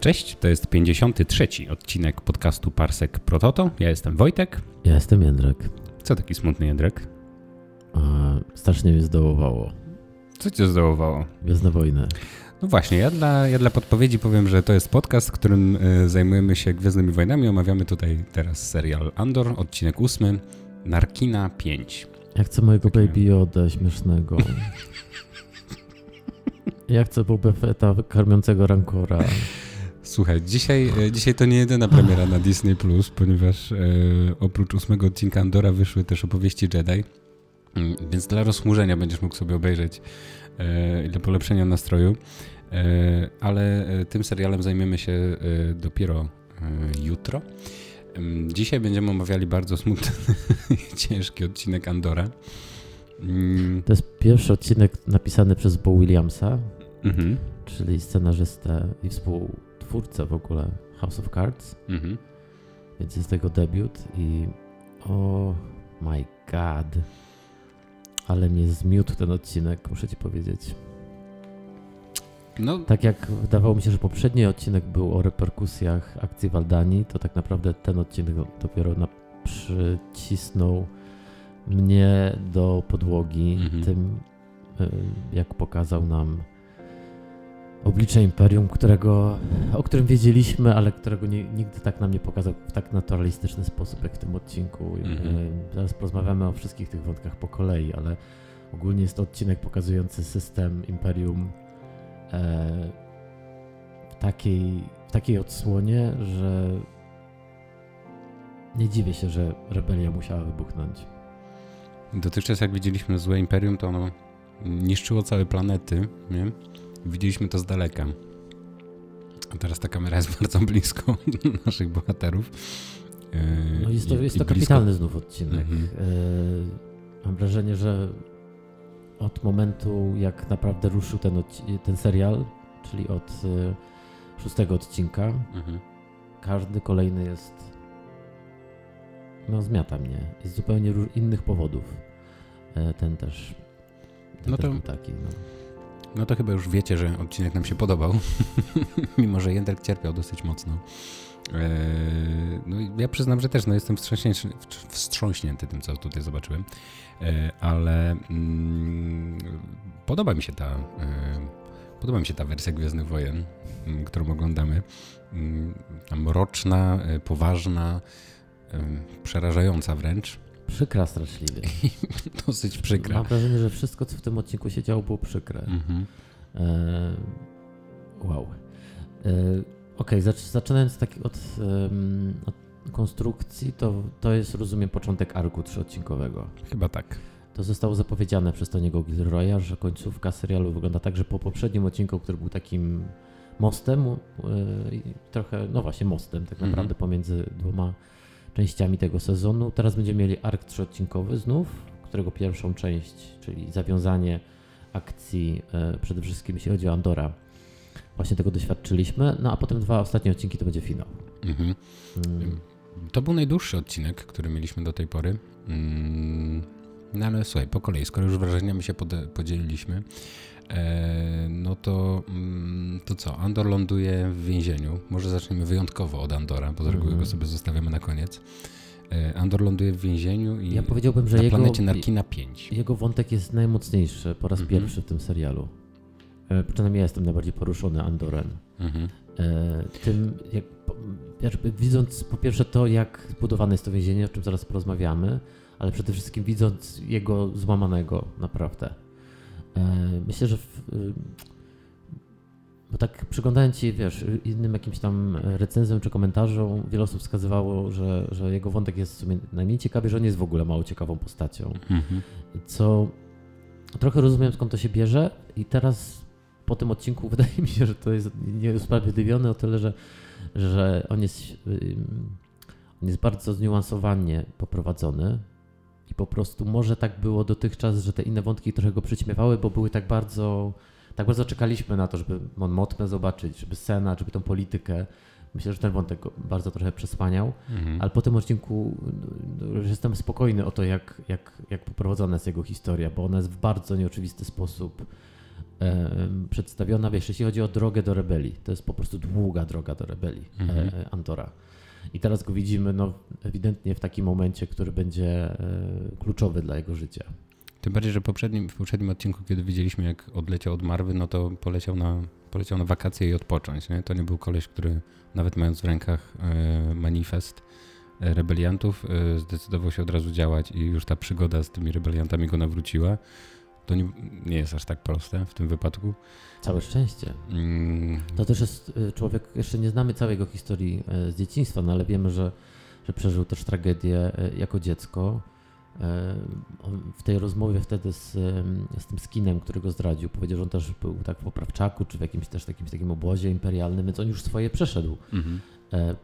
Cześć, to jest 53. odcinek podcastu Parsek Prototo. Ja jestem Wojtek. Ja jestem Jędrek. Co taki smutny Jędrek? A, strasznie mnie zdołowało. Co cię zdołowało? Gwiezdne wojny. No właśnie, ja dla, ja dla podpowiedzi powiem, że to jest podcast, którym y, zajmujemy się Gwiezdnymi Wojnami. Omawiamy tutaj teraz serial Andor, odcinek 8, Narkina 5. Ja chcę mojego Takie... Baby Yoda śmiesznego. ja chcę Boba Fetta karmiącego Rancora. Słuchaj, dzisiaj, e, dzisiaj to nie jedyna premiera na Disney+, Plus, ponieważ e, oprócz ósmego odcinka Andora wyszły też opowieści Jedi, mm, więc dla rozchmurzenia będziesz mógł sobie obejrzeć e, i dla polepszenia nastroju, e, ale e, tym serialem zajmiemy się e, dopiero jutro. Mm, dzisiaj będziemy omawiali bardzo smutny, ciężki odcinek Andora. Mm. To jest pierwszy odcinek napisany przez Bo Williamsa, mhm. czyli scenarzystę i współ twórcę w ogóle House of Cards, mhm. więc jest tego debiut i oh my god, ale mnie zmiótł ten odcinek, muszę ci powiedzieć. No. Tak jak wydawało mi się, że poprzedni odcinek był o reperkusjach akcji Waldani, to tak naprawdę ten odcinek dopiero na, przycisnął mnie do podłogi mhm. tym, y, jak pokazał nam oblicze Imperium, którego, o którym wiedzieliśmy, ale którego nie, nigdy tak nam nie pokazał w tak naturalistyczny sposób jak w tym odcinku. Mm-hmm. Zaraz porozmawiamy o wszystkich tych wątkach po kolei, ale ogólnie jest to odcinek pokazujący system Imperium e, w, takiej, w takiej odsłonie, że nie dziwię się, że rebelia musiała wybuchnąć. Dotychczas jak widzieliśmy złe Imperium, to ono niszczyło całe planety, nie? Widzieliśmy to z daleka. A teraz ta kamera jest bardzo blisko naszych bohaterów. No jest to, jest to kapitalny znów odcinek. Mhm. E, mam wrażenie, że od momentu, jak naprawdę ruszył ten, ten serial, czyli od e, szóstego odcinka, mhm. każdy kolejny jest. No, zmiata mnie. Z zupełnie innych powodów. E, ten też. Ten no też to. Był taki, no. No to chyba już wiecie, że odcinek nam się podobał, mimo że Jędrek cierpiał dosyć mocno. Eee, no ja przyznam, że też no, jestem wstrząśnięty, wstrząśnięty tym, co tutaj zobaczyłem, eee, ale mm, podoba mi się ta e, podoba mi się ta wersja Gwiezdnych Wojen, mm, którą oglądamy. Mm, mroczna, e, poważna, przerażająca wręcz. Przykra straszliwie. Dosyć przykra. Mam wrażenie, że wszystko, co w tym odcinku się działo, było przykre. Mhm. E, wow. E, Okej, okay, zaczynając tak od, um, od, konstrukcji, to, to jest, rozumiem, początek arku trzyodcinkowego. Chyba tak. To zostało zapowiedziane przez Tony'ego Gilroya, że końcówka serialu wygląda tak, że po poprzednim odcinku, który był takim mostem, yy, trochę, no właśnie mostem tak mhm. naprawdę pomiędzy dwoma częściami tego sezonu. Teraz będziemy mieli ark trzyodcinkowy znów, którego pierwszą część, czyli zawiązanie akcji, e, przede wszystkim jeśli chodzi o Andora, właśnie tego doświadczyliśmy. No a potem dwa ostatnie odcinki to będzie finał. Mhm. Mm. To był najdłuższy odcinek, który mieliśmy do tej pory. Mm. No ale słuchaj, po kolei, skoro już wrażeniami się podzieliliśmy, no to, mm, to co? Andor ląduje w więzieniu. Może zaczniemy wyjątkowo od Andora, bo z reguły go sobie zostawiamy na koniec. E, Andor ląduje w więzieniu i ja powiedziałbym, że na jego, planecie Narkina 5. Jego wątek jest najmocniejszy po raz -hmm. pierwszy w tym serialu. E, przynajmniej ja jestem najbardziej poruszony Andorem. -hmm. Tym, jak, widząc po pierwsze to, jak zbudowane jest to więzienie, o czym zaraz porozmawiamy, ale przede wszystkim widząc jego złamanego naprawdę. E, myślę, że w, y, bo tak przyglądając się, wiesz, innym jakimś tam recenzjom czy komentarzom, wiele osób wskazywało, że, że jego wątek jest w sumie najmniej ciekawy, że on jest w ogóle mało ciekawą postacią. Mhm. Co trochę rozumiem, skąd to się bierze i teraz po tym odcinku wydaje mi się, że to jest nieusprawiedliwione o tyle, że, że on jest, on jest bardzo zniuansowanie poprowadzony i po prostu może tak było dotychczas, że te inne wątki trochę go przyćmiewały, bo były tak bardzo, tak bardzo czekaliśmy na to, żeby Mon Motmę zobaczyć, żeby Senat, żeby tą politykę. Myślę, że ten wątek bardzo trochę przesłaniał, mhm. ale po tym odcinku no, już jestem spokojny o to, jak, jak, jak poprowadzona jest jego historia, bo ona jest w bardzo nieoczywisty sposób e, przedstawiona, wiesz, jeśli chodzi o drogę do rebelii. To jest po prostu długa droga do rebelii mhm. e, Andora. I teraz go widzimy no, ewidentnie w takim momencie, który będzie e, kluczowy dla jego życia. Tym bardziej, że poprzednim, w poprzednim odcinku, kiedy widzieliśmy, jak odleciał od Marwy, no to poleciał na, poleciał na wakacje i odpocząć. Nie? To nie był koleś, który nawet mając w rękach e, manifest e, rebeliantów, zdecydował się od razu działać i już ta przygoda z tymi rebeliantami go nawróciła. To nie, nie jest aż tak proste w tym wypadku. Całe szczęście. Mm. To też jest człowiek, jeszcze nie znamy całej jego historii z dzieciństwa, no ale wiemy, że, że przeżył też tragedię jako dziecko w tej rozmowie wtedy z, z tym skinem, który go zdradził, powiedział, że on też był tak w poprawczaku, czy w jakimś też takim, takim obozie imperialnym, więc on już swoje przeszedł. Mhm. E, e,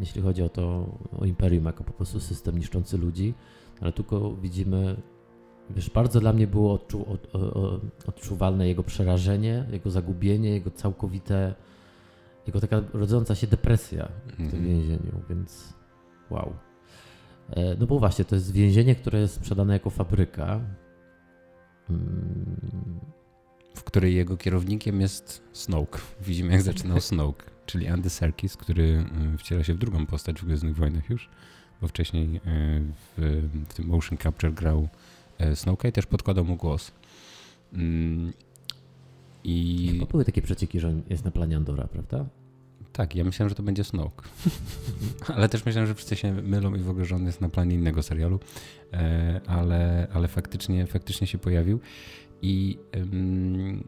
jeśli chodzi o to, o imperium jako po prostu system niszczący ludzi, ale tylko widzimy, wiesz, bardzo dla mnie było odczu, od, od, odczuwalne jego przerażenie, jego zagubienie, jego całkowite, jego taka rodząca się depresja w tym mhm. więzieniu, więc wow. E, no bo właśnie, to jest więzienie, które jest sprzedane jako fabryka. Mm. W której jego kierownikiem jest Snoke. Widzimy, jak zaczynał Snoke, czyli Andy Serkis, który e, wciela się w drugą postać w Gwiezdnych Wojnach już, bo wcześniej e, w, w tym motion capture grał Snoke i też podkładał mu głos. Mm. I... Chyba były takie przecieki, że on jest na planie Andora, prawda? Tak, ja myślałem, że to będzie Snoke. ale też myślałem, że wszyscy się mylą i w ogóle, że on jest na planie innego serialu. E, ale, ale faktycznie, faktycznie się pojawił. I um,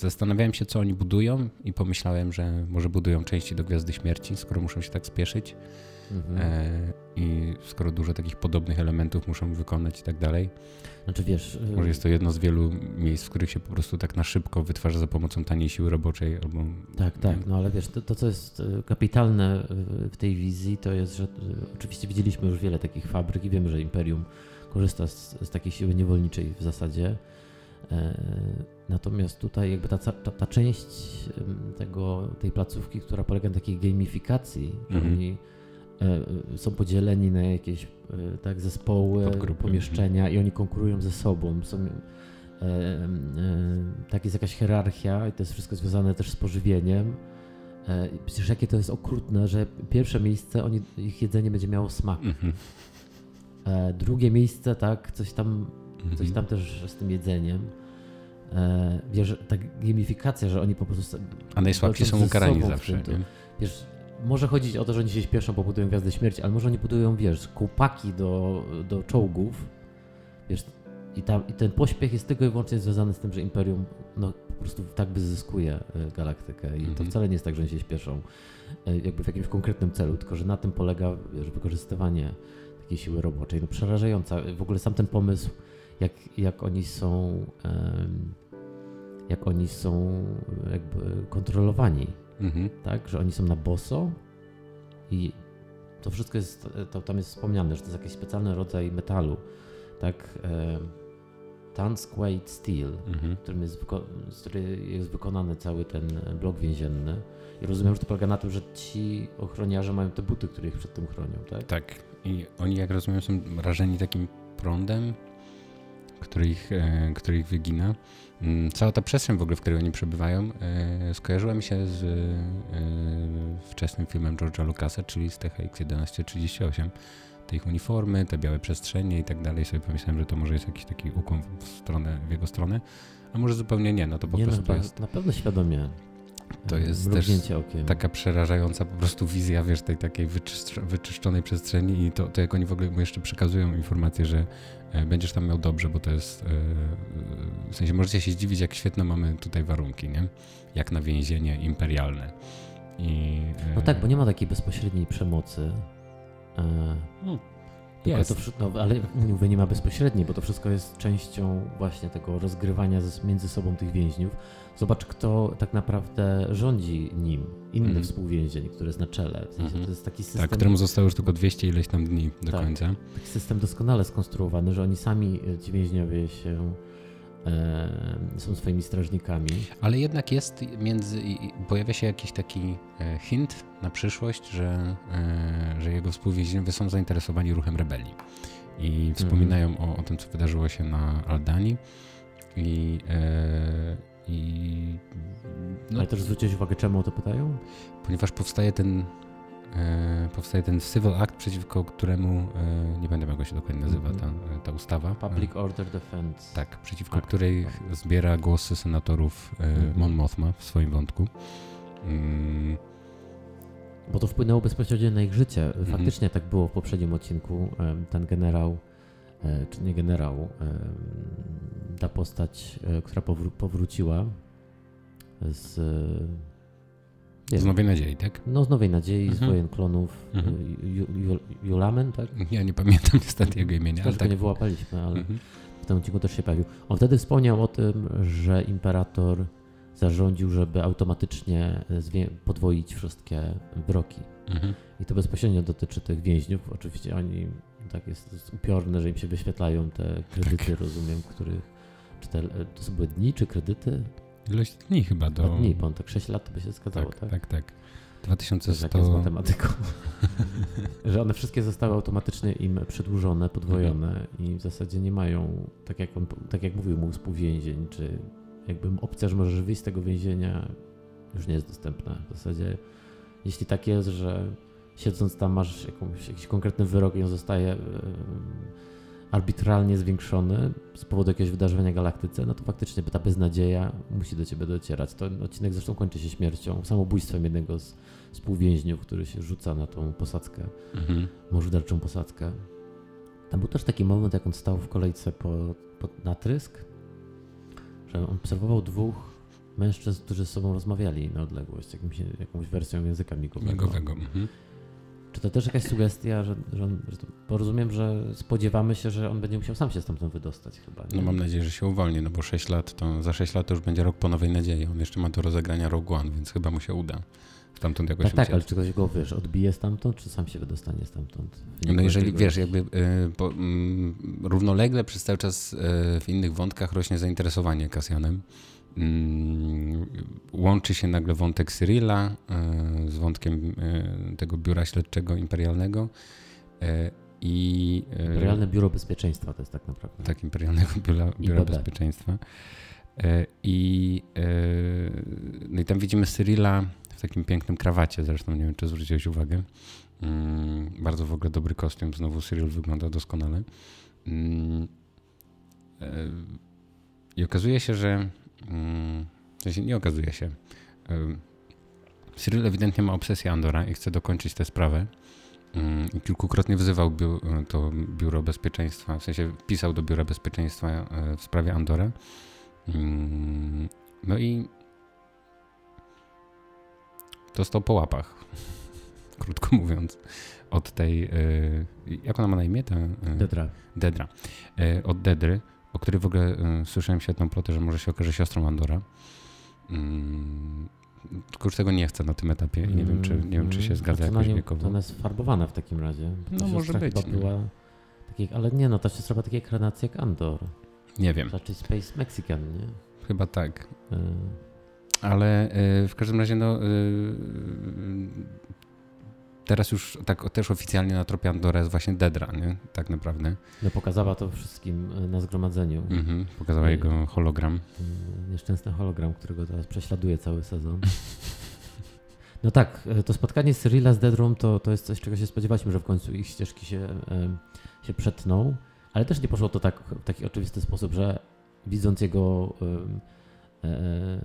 zastanawiałem się, co oni budują i pomyślałem, że może budują części do Gwiazdy Śmierci, skoro muszą się tak spieszyć. Mhm. E, I skoro dużo takich podobnych elementów muszą wykonać i tak dalej. Znaczy wiesz. Może jest to jedno z wielu miejsc, w których się po prostu tak na szybko wytwarza za pomocą taniej siły roboczej albo. Tak, tak, no ale wiesz, to, to co jest y, kapitalne w tej wizji, to jest, że y, oczywiście widzieliśmy już wiele takich fabryk i wiemy, że Imperium korzysta z, z takiej siły niewolniczej w zasadzie. E, natomiast tutaj jakby ta, ta, ta, część tego, tej placówki, która polega na takiej gamifikacji, że mhm. oni E, są podzieleni na jakieś e, tak, zespoły, pomieszczenia i oni konkurują ze sobą. Są, e, e, tak jest jakaś hierarchia i to jest wszystko związane też z pożywieniem. E, przecież jakie to jest okrutne, że pierwsze miejsce, oni, ich jedzenie będzie miało smak. Mhm. E, drugie miejsce, tak, coś tam, mhm. coś tam też z tym jedzeniem. wiesz, ta gamifikacja, że oni po prostu. A najsłabsi są ukarani zawsze. Tym, wiesz, może chodzić o to, że oni się śpieszą, bo budują Gwiazdę Śmierci, ale może oni budują, wiesz, kołpaki do, do czołgów, wiesz, i, tam, i ten pośpiech jest tylko i wyłącznie związany z tym, że Imperium no, po prostu tak by zyskuje e, galaktykę i to mhm. wcale nie jest tak, że oni się śpieszą e, jakby w jakimś konkretnym celu, tylko że na tym polega wiesz, wykorzystywanie takiej siły roboczej. No przerażająca. W ogóle sam ten pomysł, jak, jak oni są jak oni są jakby kontrolowani Mhm. Tak, że oni są na boso i to wszystko jest, to tam jest wspomniane, że to jest jakiś specjalny rodzaj metalu, tak, e, Tansquate Steel, mhm. którym jest z którym jest wykonany cały ten blok więzienny. I rozumiem, że to polega na tym, że ci ochroniarze mają te buty, które ich przed tym chronią, tak? Tak. I oni, jak rozumiem, są rażeni takim prądem, który ich, e, który ich wygina. Mm, cała ta przestrzeń w ogóle, w której oni przebywają, e, skojarzyła mi się z e, wczesnym filmem George'a Lucasa, czyli z THX 1138. Te ich uniformy, te białe przestrzenie i tak dalej. Sobie pomyślałem, że to może jest jakiś taki ukłon w, stronę, w jego stronę, a może zupełnie nie, no to po nie, prostu no, jest... Na pewno świadomie. To jest też okiem. taka przerażająca po prostu wizja, wiesz, tej takiej wyczyszczonej przestrzeni i to, to jak oni w ogóle mu jeszcze przekazują informację, że E, będziesz tam miał dobrze, bo to jest, e, w sensie możecie się zdziwić, jak świetne mamy tutaj warunki, nie? Jak na więzienie imperialne. I, no tak, bo nie ma takiej bezpośredniej przemocy. No, jest. To, no, ale mówię, nie ma bezpośredniej, bo to wszystko jest częścią właśnie tego rozgrywania między sobą tych więźniów. Zobacz, kto tak naprawdę rządzi nim. Inny mm. współwięzień, który jest na czele. W sensie mm -hmm. To jest taki tak, system. Tak, któremu zostało już tylko 200 ileś tam dni do tak, końca. Taki system doskonale skonstruowany, że oni sami, e, ci więźniowie się e, są swoimi strażnikami. Ale jednak jest między, pojawia się jakiś taki e, hint na przyszłość, że, że jego współwięźniowie są zainteresowani ruchem rebelii i wspominają mm o, o tym, co wydarzyło się na Aldanii I, i no, Ale też zwróciłeś uwagę, czemu o to pytają? Ponieważ powstaje ten e, powstaje ten Civil Act, przeciwko któremu, e, nie będę jak się dokładnie nazywa mm -hmm. ta, ta ustawa. Public Order Defense. Tak, przeciwko Act. której zbiera głosy senatorów e, mm -hmm. Mon Mothma w swoim wątku. Mm. Bo to wpłynęło bezpośrednio na ich życie. Mhm. Faktycznie tak było w poprzednim odcinku. Ten generał, e, czy nie generał, ta postać, e, która powró powróciła z. z Nowej Nadziei, tak? No, z Nowej Nadziei, mhm. z Wojen Klonów. Mhm. E, Julamen, tak? Ja nie pamiętam niestety jego imienia. Ale tak. nie wyłapaliśmy, ale mhm. w tym odcinku też się pojawił. On wtedy wspomniał o tym, że imperator zarządził, żeby automatycznie podwoić wszystkie wyroki. Mhm. I to bezpośrednio dotyczy tych więźniów. Oczywiście oni tak jest, jest upiorne, że im się wyświetlają te kredyty, tak. rozumiem, których czy te, to były dni czy kredyty? Ilość dni chyba do... Dwa dni, bo on tak 6 lat to by się zgadzało, tak? Tak, tak. tak. 2100... Tak z matematyką. że one wszystkie zostały automatycznie im przedłużone, podwojone mhm. i w zasadzie nie mają, tak jak, on, tak jak mówił mu współwięzień, czy jakby opcja, że możesz wyjść z tego więzienia już nie jest dostępna. W zasadzie jeśli tak jest, że siedząc tam masz jakąś, jakiś konkretny wyrok i on zostaje yy, arbitralnie zwiększony z powodu jakiegoś wydarzenia w galaktyce, no to faktycznie ta beznadzieja musi do ciebie docierać. To odcinek zresztą kończy się śmiercią, samobójstwem jednego z współwięźniów, który się rzuca na tą posadzkę, mhm. morderczą posadzkę. Tam był też taki moment, jak on stał w kolejce po, po, na trysk, że on obserwował dwóch mężczyzn, którzy z sobą rozmawiali na odległość, jakimś, jakąś wersją języka migowego. migowego. Mhm. Czy to też jakaś sugestia, że, że, on, że to, bo rozumiem, że spodziewamy się, że on będzie musiał sam się stamtąd wydostać chyba. Nie? No mam nadzieję, że się uwolni, no bo 6 lat, to za 6 lat to już będzie rok po nowej nadziei. On jeszcze ma do rozegrania Rogue One, więc chyba mu się uda stamtąd jakoś Tak, tak, ale czy ktoś go, wiesz, odbije stamtąd, czy sam się wydostanie stamtąd? No jeżeli, wiesz, jakby y, po, y, równolegle przez cały czas y, w innych wątkach rośnie zainteresowanie Kasjanem. Mm, łączy się nagle wątek Cyrilla e, z wątkiem e, tego biura śledczego imperialnego. E, I, Imperialne Biuro Bezpieczeństwa to jest tak naprawdę. Tak, Imperialnego Biura, Biura Bezpieczeństwa. I, no i tam widzimy Cyrilla w takim pięknym krawacie, zresztą nie wiem, czy zwróciłeś uwagę. Mm, bardzo w ogóle dobry kostium, znowu Cyril wygląda doskonale. Mm, I okazuje się, że w sensie nie okazuje się. Cyril ewidentnie ma obsesję Andora i chce dokończyć tę sprawę. Mm, kilkukrotnie wzywał biu, to Biuro Bezpieczeństwa, w sensie pisał do Biura Bezpieczeństwa e, w sprawie Andora. Mm, no i dostał po łapach, krótko mówiąc, od tej, e, jak ona ma na imię? Ta, e, Dedra. Dedra. Od Dedry o której w ogóle y, słyszałem świetną plotę, że może się okaże siostrą Andora. Mm, tylko już tego nie chcę na tym etapie i nie wiem, czy, nie wiem, czy się mm, zgadza jakoś nie, wiekowo. Ona jest farbowana w takim razie. No może być. Chyba była takiej, ale nie, no ta siostra była takiej kranacji jak Andor. Nie wiem. Raczej Space Mexican, nie? Chyba tak. Y ale y, w każdym razie no, y, teraz już tak też oficjalnie na tropie Andorra jest właśnie Dedra, nie? Tak naprawdę. No pokazała to wszystkim e, na zgromadzeniu. Mhm, pokazała I, jego hologram. Nieszczęsny hologram, którego teraz prześladuje cały sezon. No tak, e, to spotkanie Cyrilla z Dedrą to, to jest coś, czego się spodziewaliśmy, że w końcu ich ścieżki się, się przetną, ale też nie poszło to tak w taki oczywisty sposób, że widząc jego e,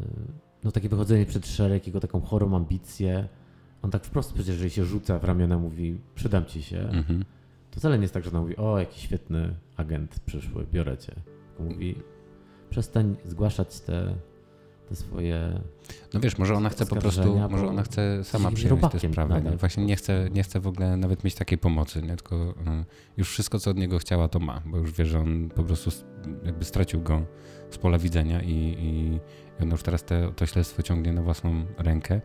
no takie wychodzenie przed szereg, jego taką chorą ambicję, on tak wprost przecież, jeżeli się rzuca w ramiona, mówi, przydam ci się, mhm. to wcale nie jest tak, że ona mówi, o, jaki świetny agent przyszły, biorę cię. Mówi, przestań zgłaszać te, te swoje. No wiesz, może ona chce po prostu, może ona chce sama przyjąć tę sprawę. Nie? Właśnie nie chce, nie chce w ogóle nawet mieć takiej pomocy, nie? tylko y, już wszystko, co od niego chciała, to ma, bo już wie, że on po prostu jakby stracił go z pola widzenia i, i, i on już teraz te, to śledztwo ciągnie na własną rękę.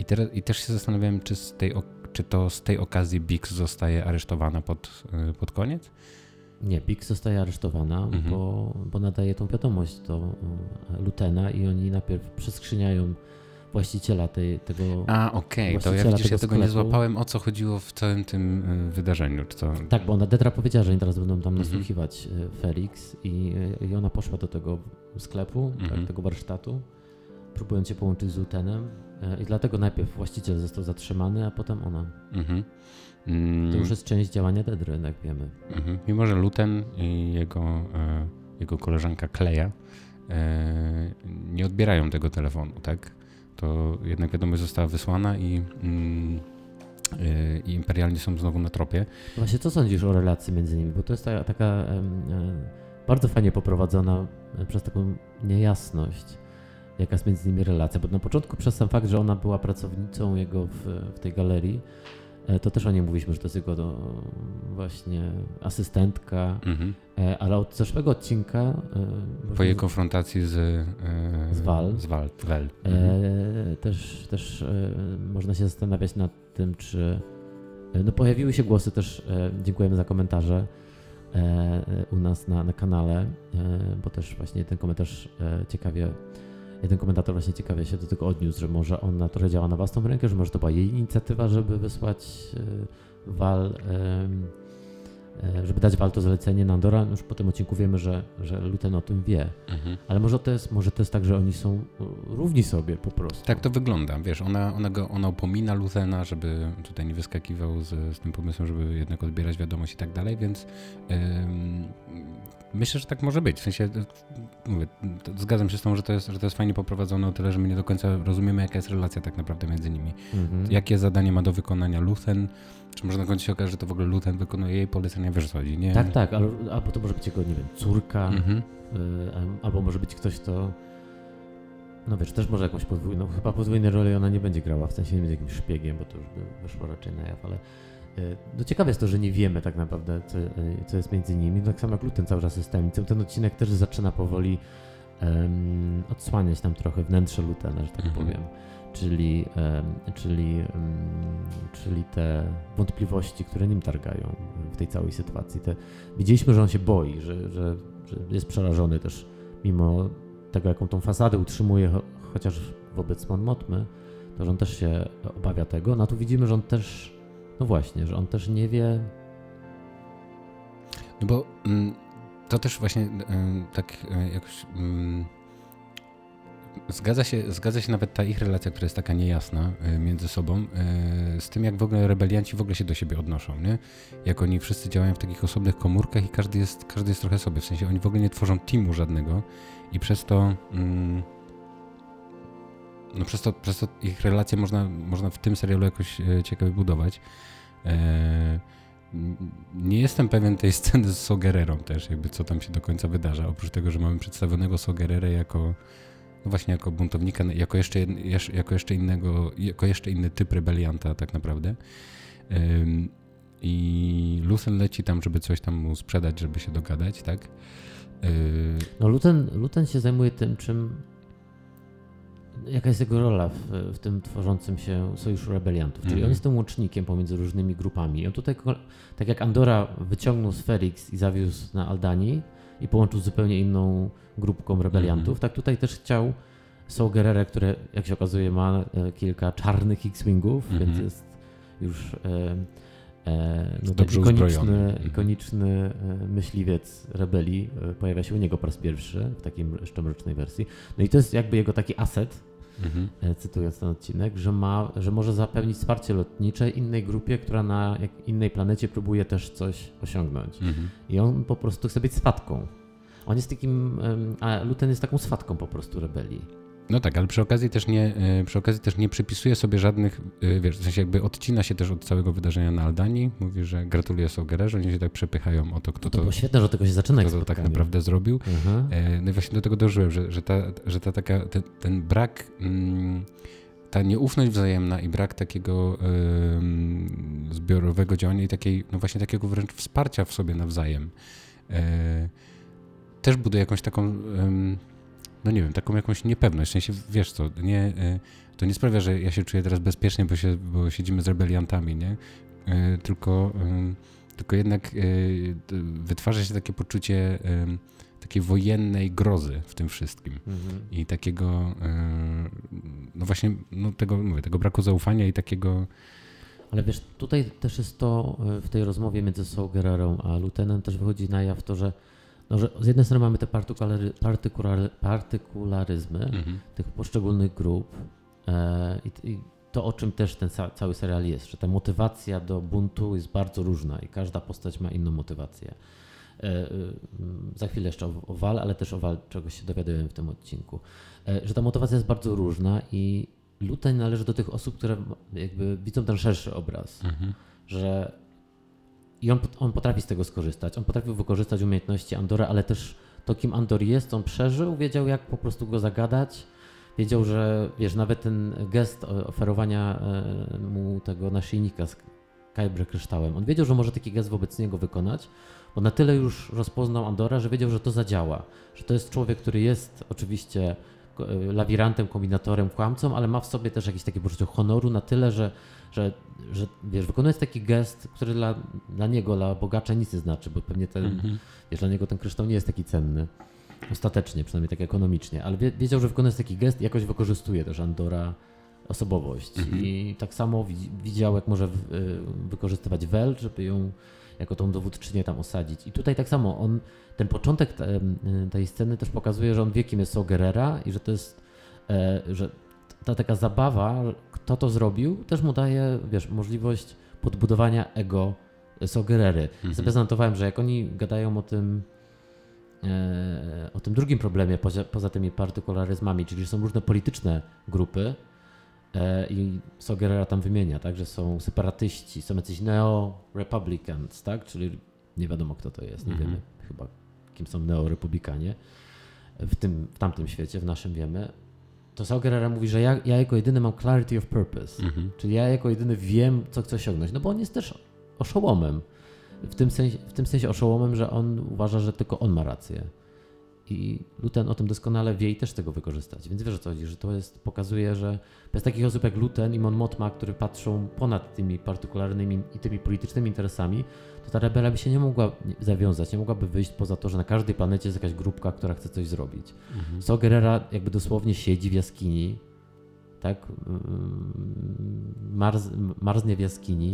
I, teraz, I też się zastanawiałem, czy, z tej, czy to z tej okazji Bix zostaje aresztowana pod, y, pod koniec? Nie, Bix zostaje aresztowana, mhm. bo, bo nadaje tą wiadomość do y, Lutena i oni najpierw przeskrzyniają właściciela tej, tego. A, okej, okay. to ja widzisz, ja tego sklepu. nie złapałem, o co chodziło w całym tym y, wydarzeniu. Czy to... Tak, bo ona Detra powiedziała, że oni teraz będą tam mhm. nasłuchiwać mm Felix i, i ona poszła do tego sklepu, tak, tego warsztatu, próbując się połączyć z Lutenem. I dlatego najpierw właściciel został zatrzymany, a potem ona. Mhm. Mm. To już jest część działania Dedry, jak wiemy. Mhm. Mimo, że Luten i jego, e, jego koleżanka Kleja e, nie odbierają tego telefonu, tak? To jednak wiadomość została wysłana i, mm, e, i imperialni są znowu na tropie. Właśnie co sądzisz o relacji między nimi? Bo to jest taka, taka bardzo fajnie poprowadzona przez taką niejasność jaka jest między nimi relacja, bo na początku przez sam fakt, że ona była pracownicą jego w, w tej galerii, E, to też o niej mówiliśmy, że to jest jego do, właśnie asystentka, mhm. E, ale od zeszłego odcinka... E, po jej konfrontacji z, z Val, z Val, Val. Mhm. też, też można się zastanawiać nad tym, czy... No pojawiły się głosy też, dziękujemy za komentarze u nas na, na kanale, bo też właśnie ten komentarz ciekawie Jeden komentator właśnie ciekawie się do tego odniósł, że może ona trochę działa na własną rękę, że może to była jej inicjatywa, żeby wysłać e, Wal, żeby dać Wal to zalecenie na Andora. Już po tym odcinku wiemy, że, że Luten o tym wie. Mhm. Ale może to, jest, może to jest tak, że oni są równi sobie po prostu. Tak to wygląda. Wiesz, ona, ona, go, ona upomina Lutena, żeby tutaj nie wyskakiwał z, z tym pomysłem, żeby jednak odbierać wiadomość i tak dalej, więc Myślę, że tak może być. W sensie, mówię, zgadzam się z tą, że to, jest, że to jest fajnie poprowadzone o tyle, że my nie do końca rozumiemy, jaka jest relacja tak naprawdę między nimi. Mhm. Jakie zadanie ma do wykonania Luthen, czy może na końcu się okaże, że to w ogóle Luthen wykonuje jej polecenia, wiesz co chodzi, nie? Tak, tak, ale, albo to może być jego, nie wiem, córka, mhm. y, albo może być ktoś, kto no wiesz, też może jakąś podwójną, chyba podwójnej roli ona nie będzie grała, w sensie nie będzie jakimś szpiegiem, bo to już by wyszło raczej na jaw, ale E, no ciekawe jest to, że nie wiemy tak naprawdę, co, e, co jest między nimi. Tak samo jak Luten cały czas jest tajemnicą. Ten odcinek też zaczyna powoli odsłaniać tam trochę wnętrze Lutena, że tak mhm. powiem. Czyli, czyli, czyli te wątpliwości, które nim targają w tej całej sytuacji. Te, widzieliśmy, że on się boi, że, że, że jest przerażony też, mimo tego, jaką tą fasadę utrzymuje, chociaż wobec Mon Motmy, to że on też się obawia tego. No tu widzimy, że on też no właśnie, że on też nie wie. No bo mm, to też właśnie tak y, jakoś. Y, zgadza się, zgadza się nawet ta ich relacja, która jest taka niejasna y, między sobą, y, z tym jak w ogóle rebelianci w ogóle się do siebie odnoszą, nie? Jak oni wszyscy działają w takich osobnych komórkach i każdy jest, każdy jest trochę sobie, w sensie oni w ogóle nie tworzą teamu żadnego i przez to mm, no przez to, przez to ich relacje można, można w tym serialu jakoś e, ciekawie budować. E, nie jestem pewien tej sceny z Sogererą też, jakby co tam się do końca wydarza. Oprócz tego, że mamy przedstawionego Sogererę jako no właśnie jako buntownika, jako jeszcze, jako jeszcze innego, jako jeszcze inny typ rebelianta tak naprawdę. I Lucen leci tam, żeby coś tam mu sprzedać, żeby się dogadać, tak? E, no Luten, Luten się zajmuje tym, czym jaka jest jego rola w, w tym tworzącym się sojuszu rebeliantów. Czyli mm. on jest tym łącznikiem pomiędzy różnymi grupami. I on tutaj, tak jak Andora wyciągnął z Felix i zawiózł na Aldanii i połączył z zupełnie inną grupką rebeliantów, mm. tak tutaj też chciał Saul Gerrera, które jak się okazuje ma e, kilka czarnych X-Wingów, mm. więc jest już e, e, no, Dobrze ikoniczny, mhm. ikoniczny e, myśliwiec rebelii e, pojawia się u niego po raz pierwszy w takiej szczomrocznej wersji. No i to jest jakby jego taki aset, mhm. E, cytując ten odcinek, że, ma, że może zapewnić wsparcie lotnicze innej grupie, która na innej planecie próbuje też coś osiągnąć. Mhm. I on po prostu chce być swatką. On jest takim, a Luten jest taką swatką po prostu rebelii. No tak, ale przy okazji też nie, e, przy okazji też nie przypisuje sobie żadnych, e, wiesz, w sensie jakby odcina się też od całego wydarzenia na Aldanii. Mówi, że gratuluje Sogerze, oni się tak przepychają o to, kto to... To było świetne, że tego się zaczyna. Kto to tak naprawdę zrobił. Mhm. No i właśnie do tego dążyłem, że, że, ta, że ta taka, ten, ten brak, mm, ta nieufność wzajemna i brak takiego zbiorowego działania i takiej, no właśnie takiego wręcz wsparcia w sobie nawzajem też buduje jakąś taką no nie wiem, taką jakąś niepewność. W sensie, wiesz co, nie, e, to nie sprawia, że ja się czuję teraz bezpiecznie, bo, się, bo siedzimy z rebeliantami, nie? E, tylko, tylko jednak e, wytwarza się takie poczucie takiej wojennej grozy w tym wszystkim mhm. i takiego no właśnie no tego, mówię, tego braku zaufania i takiego... Ale wiesz, tutaj też jest to w tej rozmowie między Saul a Lutenem też wychodzi na jaw to, że no, że z jednej strony mamy te partykulary, partykulary, partykularyzmy mhm. tych poszczególnych grup e, i, i, to, o czym też ten cały serial jest, że ta motywacja do buntu jest bardzo różna i każda postać ma inną motywację. E, e, za chwilę jeszcze o, o Wal, ale też o Wal, czego się dowiadujemy w tym odcinku. E, że ta motywacja jest bardzo różna i Luteń należy do tych osób, które jakby widzą ten szerszy obraz, mhm. że i on, on potrafi z tego skorzystać. On potrafił wykorzystać umiejętności Andora, ale też to, kim Andor jest, on przeżył, wiedział, jak po prostu go zagadać. Wiedział, że wiesz, nawet ten gest oferowania e, mu tego naszyjnika z kajbrę kryształem, on wiedział, że może taki gest wobec niego wykonać, bo na tyle już rozpoznał Andora, że wiedział, że to zadziała. Że to jest człowiek, który jest oczywiście lawirantem, kombinatorem, kłamcą, ale ma w sobie też jakieś takie poczucie honoru na tyle, że że, że wiesz, wykonujesz taki gest, który dla, dla niego, dla bogacza nic nie znaczy, bo pewnie ten, mhm. wiesz, dla niego ten kryształ nie jest taki cenny. Ostatecznie, przynajmniej tak ekonomicznie, ale wiedział, że wykonuje taki gest i jakoś wykorzystuje też Andora osobowość. Mhm. I tak samo widział, jak może wykorzystywać Wel, żeby ją jako tą dowódczynię tam osadzić. I tutaj tak samo on, ten początek tej sceny też pokazuje, że on wie, kim jest Sogerera i że to jest, e, że ta taka zabawa, kto to zrobił, też mu daje, wiesz, możliwość podbudowania ego Sogerery. Mhm. Sobie zanotowałem, że jak oni gadają o tym, e, o tym drugim problemie, poza, poza tymi partykularyzmami, czyli są różne polityczne grupy, i Sogerera tam wymienia, tak, że są separatyści, są jacyś neo-republicans, tak, czyli nie wiadomo kto to jest, nie mhm. wiemy chyba kim są neo-republikanie w, tym, w tamtym świecie, w naszym wiemy, to Saul Guerrero mówi, że ja, ja jako jedyny mam clarity of purpose, mhm. czyli ja jako jedyny wiem, co chcę osiągnąć, no bo on jest też oszołomem. W tym, sensie, w tym sensie oszołomem, że on uważa, że tylko on ma rację. I Luten o tym doskonale wie i też tego wykorzystać. Więc wiesz o co chodzi, że to jest, pokazuje, że bez takich osób jak Luten i Mon Mothma, które patrzą ponad tymi partykularnymi i tymi politycznymi interesami, to ta rebela by się nie mogła zawiązać, nie mogłaby wyjść poza to, że na każdej planecie jest jakaś grupka, która chce coś zrobić. Mhm. So Gerrera jakby dosłownie siedzi w jaskini, tak, mm, Marz, marznie w jaskini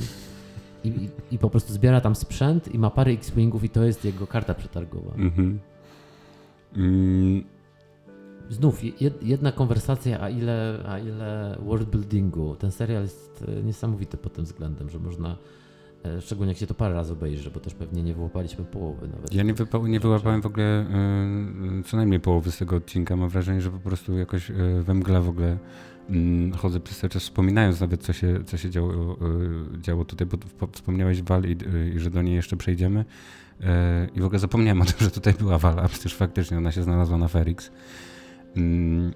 i, i, i, po prostu zbiera tam sprzęt i ma parę X-Wingów i to jest jego karta przetargowa. Mhm. Mm. Znów jedna konwersacja, a ile, a ile worldbuildingu. Ten serial jest e, niesamowity pod tym względem, że można e, Szczególnie jak się to parę razy obejrzy, bo też pewnie nie wyłapaliśmy połowy nawet. Ja nie, wypa- nie wyłapałem w ogóle y, co najmniej połowy z tego odcinka. Mam wrażenie, że po prostu jakoś y, we mgle w ogóle y, chodzę przez cały czas wspominając nawet co się, co się działo, działo tutaj, bo wspomniałeś Wal i, i że do niej jeszcze przejdziemy. E, I w ogóle zapomniałem o tym, że tutaj była Wala, przecież faktycznie ona się znalazła na Ferix. Mm,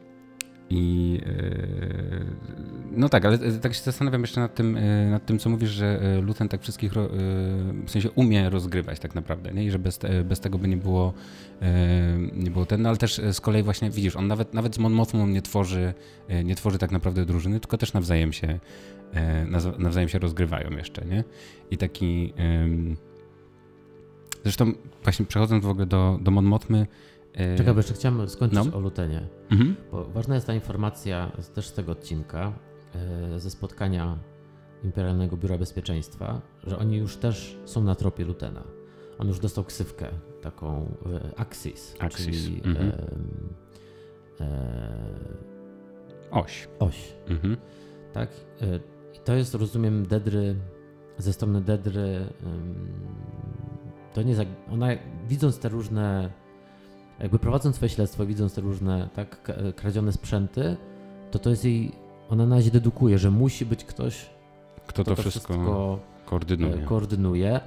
I e, no tak, ale tak się zastanawiam jeszcze nad tym, e, nad tym co mówisz, że Luten tak wszystkich w sensie umie rozgrywać tak naprawdę, nie? I że bez, bez tego by nie było, nie było ten, no ale też z kolei właśnie widzisz, on nawet, nawet z Mon Mothmą nie tworzy, nie tworzy tak naprawdę drużyny, tylko też nawzajem się, nawzajem się rozgrywają jeszcze, nie? I taki Zresztą właśnie przechodząc w ogóle do, do Mon Mothmy, e, Czekaj, jeszcze chciałem skończyć no. o Lutenie. Mhm. Bo ważna jest ta informacja też z tego odcinka, e, ze spotkania Imperialnego Biura Bezpieczeństwa, że oni już też są na tropie Lutena. On już dostał ksywkę, taką e, Axis, Axis. czyli mhm. e, e, oś. Oś. Mhm. Tak? I to jest, rozumiem, Dedry, ze strony Dedry to nie ona widząc te różne, jakby prowadząc swoje śledztwo, widząc te różne tak kradzione sprzęty, to to jest jej, ona na razie dedukuje, że musi być ktoś, kto, kto to, wszystko, wszystko koordynuje. E, koordynuje.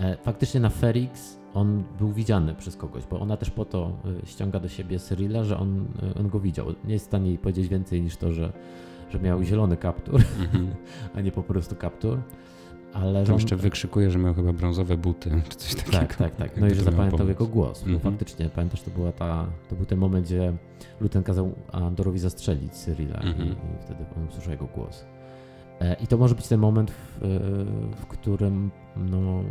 E, faktycznie na Ferix on był widziany przez kogoś, bo ona też po to e, ściąga do siebie Cyrilla, że on, on go widział. Nie jest w stanie jej powiedzieć więcej niż to, że, że miał zielony kaptur, mm -hmm. a nie po prostu kaptur. Ale Tam jeszcze wykrzykuje, że miał chyba brązowe buty, czy coś takiego. Tak, tak, tak. No i że zapamiętał jego głos. Mm -hmm. faktycznie, pamiętasz, to, była ta, to był ten moment, gdzie Luten kazał Andorowi zastrzelić Cyrila mm -hmm. i, i, wtedy on usłyszał jego głos. E, I to może być ten moment, w, w którym no,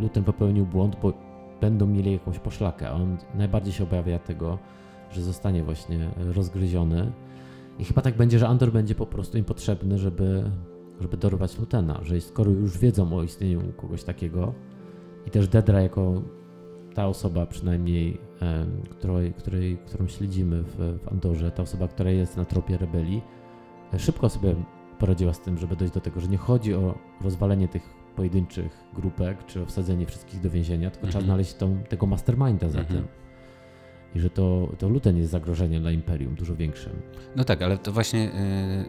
Luten popełnił błąd, bo będą mieli jakąś poszlakę, a on najbardziej się obawia tego, że zostanie właśnie rozgryziony I chyba tak będzie, że Andor będzie po prostu im potrzebny, żeby, żeby dorwać Lutena, że skoro już wiedzą o istnieniu kogoś takiego i też Dedra jako ta osoba przynajmniej, której, której, którą śledzimy w, w Andorze, ta osoba, która jest na tropie rebelii, e, szybko sobie poradziła z tym, żeby dojść do tego, że nie chodzi o rozwalenie tych pojedynczych grupek, czy o wsadzenie wszystkich do więzienia, tylko trzeba mhm. znaleźć tą, tego masterminda za mhm. tym. I że to, to Luten jest zagrożeniem dla Imperium, dużo większym. No tak, ale to właśnie yy,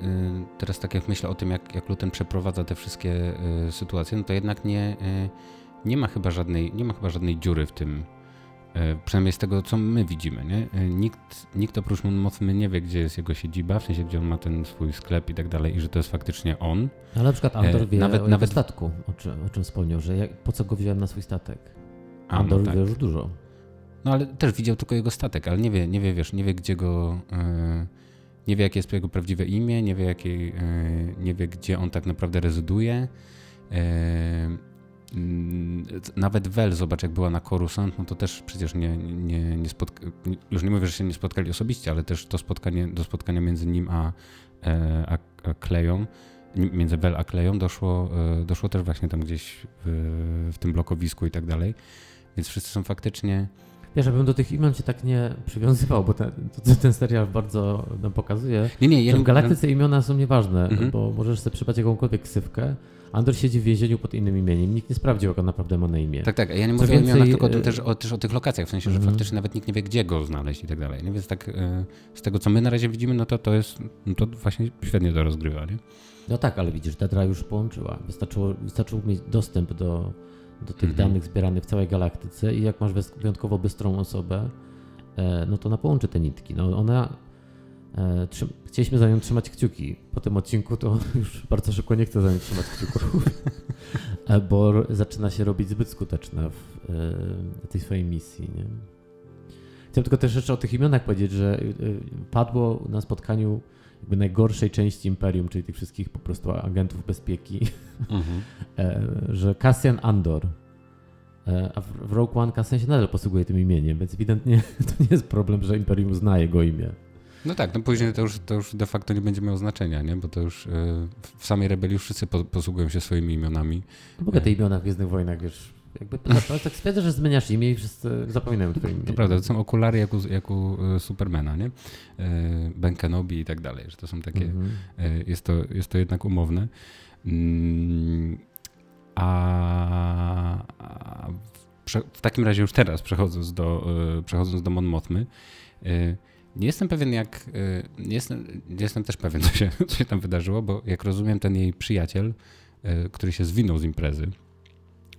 yy, teraz tak jak myślę o tym, jak, jak Luten przeprowadza te wszystkie yy, sytuacje, no to jednak nie, nie, ma chyba żadnej, nie ma chyba żadnej dziury w tym, przynajmniej z tego, co my widzimy, nie? Nikt, nikt oprócz Monmouthmy nie wie, gdzie jest jego siedziba, w sensie, gdzie on ma ten swój sklep i tak dalej i że to jest faktycznie on. Ale na przykład Andor e, wie nawet, o nawet... statku, o czym, o czym wspomniał, że jak, po co go wziąłem na swój statek. A, Andor no tak. wie już dużo. No ale też widział tylko jego statek, ale nie wie, nie wie wiesz, nie wie gdzie go... Yy, nie wie, jakie jest jego prawdziwe imię, nie wie, jakie, yy, nie wie, gdzie on tak naprawdę rezyduje. Yy, nawet Wel, zobacz, jak była na Coruscant, no to też przecież nie, nie, nie spotka... już nie mówię, że się nie spotkali osobiście, ale też to spotkanie, do spotkania między nim a, a, a Kleją, między Wel a Kleją doszło, doszło też właśnie tam gdzieś w, w tym blokowisku i tak dalej. Więc wszyscy są faktycznie... Wiesz, żebym do tych imion się tak nie przywiązywał, bo ten, to, ten serial bardzo nam pokazuje, nie, nie, ja że w Galaktyce imiona są nieważne, mhm. bo możesz sobie przypać jakąkolwiek ksywkę, Andor siedzi w więzieniu pod innym imieniem. Nikt nie sprawdził, jak on naprawdę ma na imię. Tak, tak. Ja nie mówię więcej... o imionach, tylko o tym, też, o, też o tych lokacjach, w sensie, że mm. faktycznie nawet nikt nie wie, gdzie go znaleźć i tak dalej. Nie? Więc tak e, z tego, co my na razie widzimy, no to to jest, no to właśnie świetnie to rozgrywa, nie? No tak, ale widzisz, Dedra już połączyła. Wystarczyło, wystarczyło mieć dostęp do, do tych mm danych zbieranych w całej galaktyce i jak masz wyjątkowo bystrą osobę, e, no to ona połączy te nitki. No ona E, chcieliśmy za nią trzymać kciuki. Po tym odcinku to już bardzo szybko nie chcę za nią trzymać kciuków, e, bo zaczyna się robić zbyt skuteczna w tej swojej misji. Nie? Chciałem tylko też jeszcze o tych imionach powiedzieć, że padło na spotkaniu jakby najgorszej części Imperium, czyli tych wszystkich po prostu agentów bezpieki, mhm. że Cassian Andor, a w Rogue One Cassian się nadal posługuje tym imieniem, więc ewidentnie to nie jest problem, że Imperium zna jego imię. No tak, no później to już, to już de facto nie będzie miało znaczenia, nie? bo to już e, w samej rebelii już wszyscy posługują się swoimi imionami. No mogę te imiona w Gwiezdnych Wojnach, wiesz, jakby tak stwierdza, że zmieniasz imię i wszyscy zapominają twoje imię. To prawda, to są okulary jak u, jak u e, Supermana, nie? E, ben Kenobi i tak dalej, że to są takie, mhm. jest, to, jest to jednak umowne. Mm, a, w takim razie już teraz, przechodząc do, przechodząc do Mon Mothmy, nie jestem pewien, jak. Nie jestem, nie jestem też pewien, co się, co się tam wydarzyło, bo jak rozumiem, ten jej przyjaciel, który się zwinął z imprezy,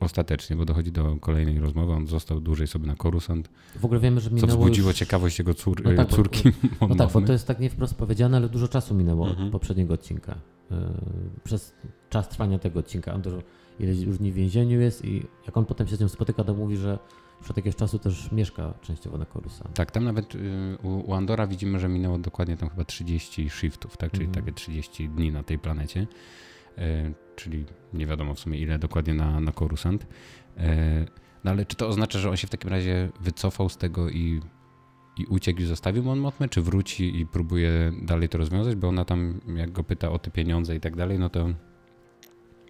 ostatecznie, bo dochodzi do kolejnej rozmowy, on został dłużej sobie na Korusant. W ogóle wiemy, że minęło Co wzbudziło już... ciekawość jego cór... no tak, córki. Bo, no tak, bo to jest tak nie wprost powiedziane, ale dużo czasu minęło mhm. od poprzedniego odcinka. Y, przez czas trwania tego odcinka. Andor ileś już dni w więzieniu jest i jak on potem się z nią spotyka, to mówi, że już od jakiegoś czasu też mieszka częściowo na Coruscant. Tak, tam nawet y, u, Andora widzimy, że minęło dokładnie tam chyba 30 shiftów, tak? czyli mm takie 30 dni na tej planecie, e, czyli nie wiadomo w sumie ile dokładnie na, na Coruscant. E, no ale czy to oznacza, że on się w takim razie wycofał z tego i, i uciekł i zostawił Mon Mothmę, czy wróci i próbuje dalej to rozwiązać? Bo ona tam, jak go pyta o te pieniądze i tak dalej, no to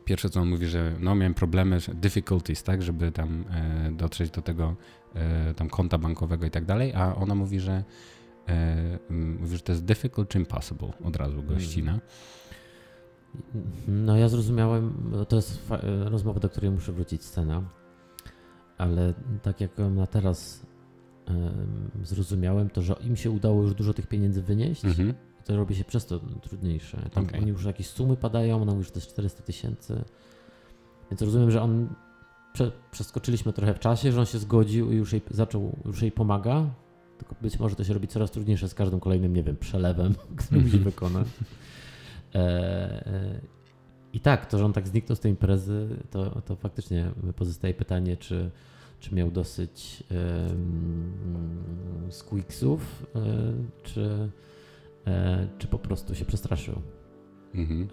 pierwsze co on mówi, że no miałem problemy, difficulties, tak, żeby tam e, dotrzeć do tego e, tam konta bankowego i tak dalej, a ona mówi, że e, mówi, że to jest difficult czy impossible, od razu gościna. No ja zrozumiałem, to jest rozmowa, do której muszę wrócić scena, ale tak jak na teraz zrozumiałem, to że im się udało już dużo tych pieniędzy wynieść, mhm to robi się przez to trudniejsze. Tam okay. oni już jakieś sumy padają, ona to jest 400 tysięcy. Więc rozumiem, że on prze, przeskoczyliśmy trochę w czasie, że on się zgodził i już jej zaczął, już jej pomaga. Tylko być może to się robi coraz trudniejsze z każdym kolejnym, nie wiem, przelewem, który musi wykonać. E, e, I tak, to, że on tak zniknął z tej imprezy, to, to faktycznie pozostaje pytanie, czy, czy miał dosyć um, squeaksów, e, czy, czy po prostu się przestraszył. Mhm.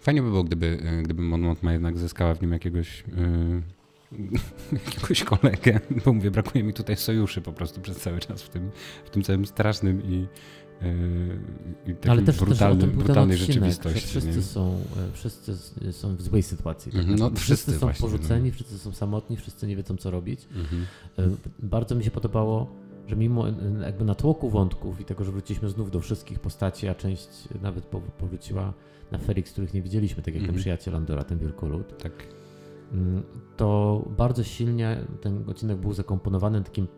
Fajnie by było, gdyby, gdyby Mon Mothma jednak zyskała w nim jakiegoś, yy, jakiegoś kolegę, bo mówię, brakuje mi tutaj sojuszy po prostu przez cały czas w tym, w tym całym strasznym i i Ale też, brutalny, też brutalnej odcinek, rzeczywistości. Wszyscy są, e, wszyscy są w złej sytuacji. Tak? Mhm, no, wszyscy, wszyscy są właśnie, porzuceni, no. wszyscy są samotni, wszyscy nie wiedzą co robić. Mhm. Bardzo mi się podobało, że mimo jakby natłoku wątków i tego, że wróciliśmy znów do wszystkich postaci, a część nawet powróciła na Felix, których nie widzieliśmy, tak jak mhm. ten przyjaciel Andora, ten wielkolud. Tak. Mm, to bardzo silnie ten odcinek był zakomponowany takim, e,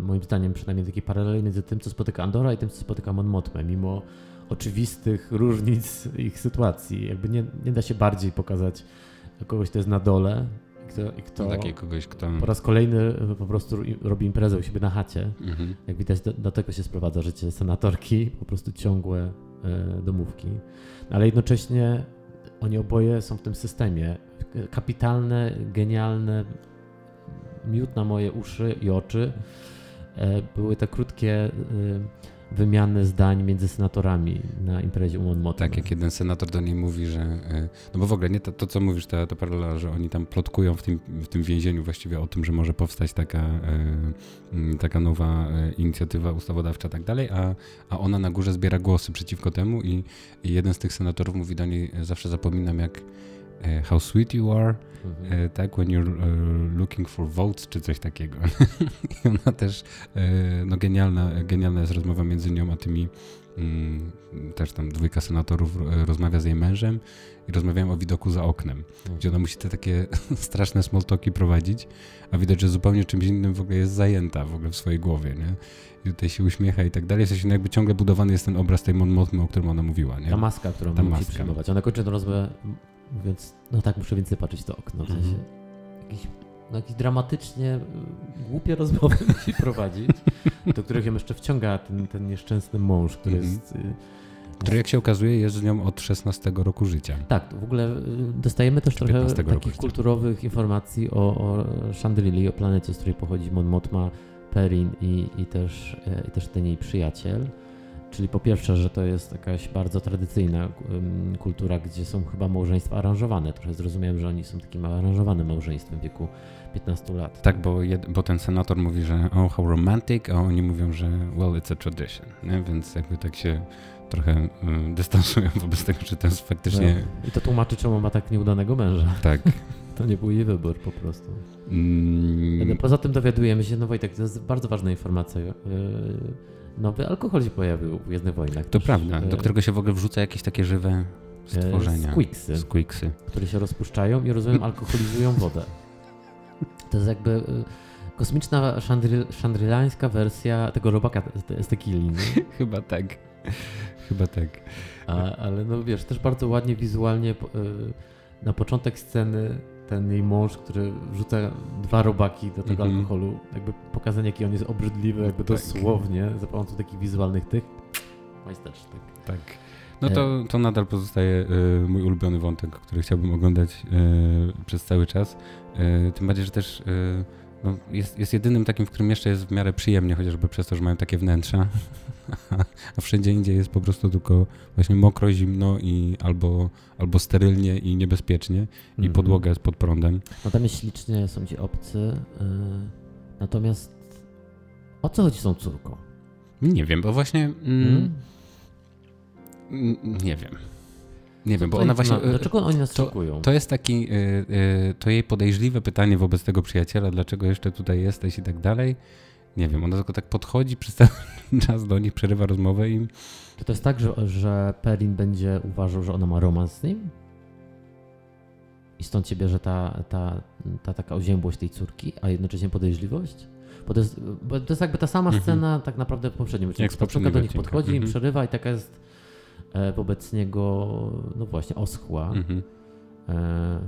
moim zdaniem przynajmniej takiej paraleli między tym, co spotyka Andora i tym, co spotyka Mon Mothma, mimo oczywistych różnic ich sytuacji. Jakby nie, nie da się bardziej pokazać kogoś, kto jest na dole i kto, i kto no, kogoś, kto... po raz kolejny po prostu robi imprezę u siebie na chacie. Mhm. Jak widać, do, do, tego się sprowadza życie senatorki, po prostu ciągłe e, domówki. Ale jednocześnie oni oboje są w tym systemie. Kapitalne, genialne, miód na moje uszy i oczy. E, były te krótkie e, wymiany zdań między senatorami na imprezie u Tak, jak jeden senator do niej mówi, że. E, no bo w ogóle nie to, to co mówisz, ta, ta paralela, że oni tam plotkują w tym, w tym więzieniu właściwie o tym, że może powstać taka, taka nowa inicjatywa ustawodawcza i tak dalej, a, a ona na górze zbiera głosy przeciwko temu i, i jeden z tych senatorów mówi do niej, zawsze zapominam, jak E, how sweet you are, mhm. E, tak, when you're e, looking for votes, czy coś takiego. I ona też, no genialna, genialna jest rozmowa między nią a tymi, mm, też tam dwójka senatorów rozmawia z jej mężem i rozmawiają o widoku za oknem, mhm. gdzie ona musi te takie straszne smoltoki prowadzić, a widać, że zupełnie czymś innym w ogóle jest zajęta w ogóle w swojej głowie, nie? I tutaj się uśmiecha i tak dalej. W sensie no jakby ciągle budowany jest ten obraz tej Mon Mothmy, o którym ona mówiła, nie? Ta maska, którą Ta musi maska. przyjmować. Ona kończy tę rozmowę więc no tak, muszę więcej patrzeć to okno. W sensie mhm. jakiś, no, jakiś dramatycznie y, głupie rozmowy musi prowadzić, do których ją jeszcze wciąga ten, ten nieszczęsny mąż, który mhm. jest... Y, który jak się okazuje jest z nią od 16 roku życia. Tak, w ogóle y, dostajemy też trochę takich kulturowych informacji o, o o planecie, z której pochodzi Mon Mothma, Perin i, i, też, i też ten jej przyjaciel. Czyli po pierwsze, że to jest jakaś bardzo tradycyjna kultura, gdzie są chyba małżeństwa aranżowane. Trochę zrozumiałem, że oni są takim aranżowanym małżeństwem w wieku 15 lat. Tak, bo, jed, bo ten senator mówi, że oh, how romantic, a oni mówią, że well, it's a tradition. Nie? Więc jakby tak się trochę dystansują wobec tego, że to jest faktycznie... No. I to tłumaczy, czemu ma tak nieudanego męża. Tak. to nie był jej wybór po prostu. Mm. Poza tym dowiadujemy się, no Wojtek, to jest bardzo ważna informacja. Nowy alkohol się pojawił w Gwiezdnych Wojnach. To prawda, do którego się w ogóle wrzuca jakieś takie żywe e, stworzenia. Squicksy, Squicksy. Które się rozpuszczają i rozumiem alkoholizują wodę. To jest jakby e, kosmiczna szandrylańska wersja tego robaka z tequili. Chyba tak. Chyba tak. A, ale no wiesz, też bardzo ładnie wizualnie e, na początek sceny ten jej mąż, który wrzuca dwa robaki do tego mm -hmm. alkoholu, jakby pokazanie, jaki on jest obrzydliwy, jakby tak. dosłownie, za pomocą takich wizualnych tych, majstersztyk. Tak. No to, to nadal pozostaje y, mój ulubiony wątek, który chciałbym oglądać y, przez cały czas. Y, tym bardziej, że też no, jest, jest jedynym takim, w którym jeszcze jest w miarę przyjemnie, chociażby przez to, że mają takie wnętrza, a wszędzie indziej jest po prostu tylko właśnie mokro, zimno i albo, albo sterylnie i niebezpiecznie mm -hmm. i mhm. podłoga jest pod prądem. No tam jest ślicznie, są ci obcy, yy, natomiast o co chodzi z tą córką? Nie wiem, bo właśnie... Mm, hmm? Nie wiem. Nie wiem, bo ona właśnie. No, dlaczego oni nas to? To jest taki, y, y, to jej podejrzliwe pytanie wobec tego przyjaciela, dlaczego jeszcze tutaj jesteś i tak dalej. Nie wiem, ona tylko tak podchodzi przez ten czas do nich, przerywa rozmowę i. Czy to jest tak, że, że Perin będzie uważał, że ona ma romans z nim? I stąd się bierze ta, ta, ta taka oziębłość tej córki, a jednocześnie podejrzliwość? Bo to jest, bo to jest jakby ta sama mhm. scena tak naprawdę w poprzednim odcinku. Ta córka do nich podchodzi, mhm. przerywa i taka jest E, wobec niego, no właśnie, oschła. Mhm. E...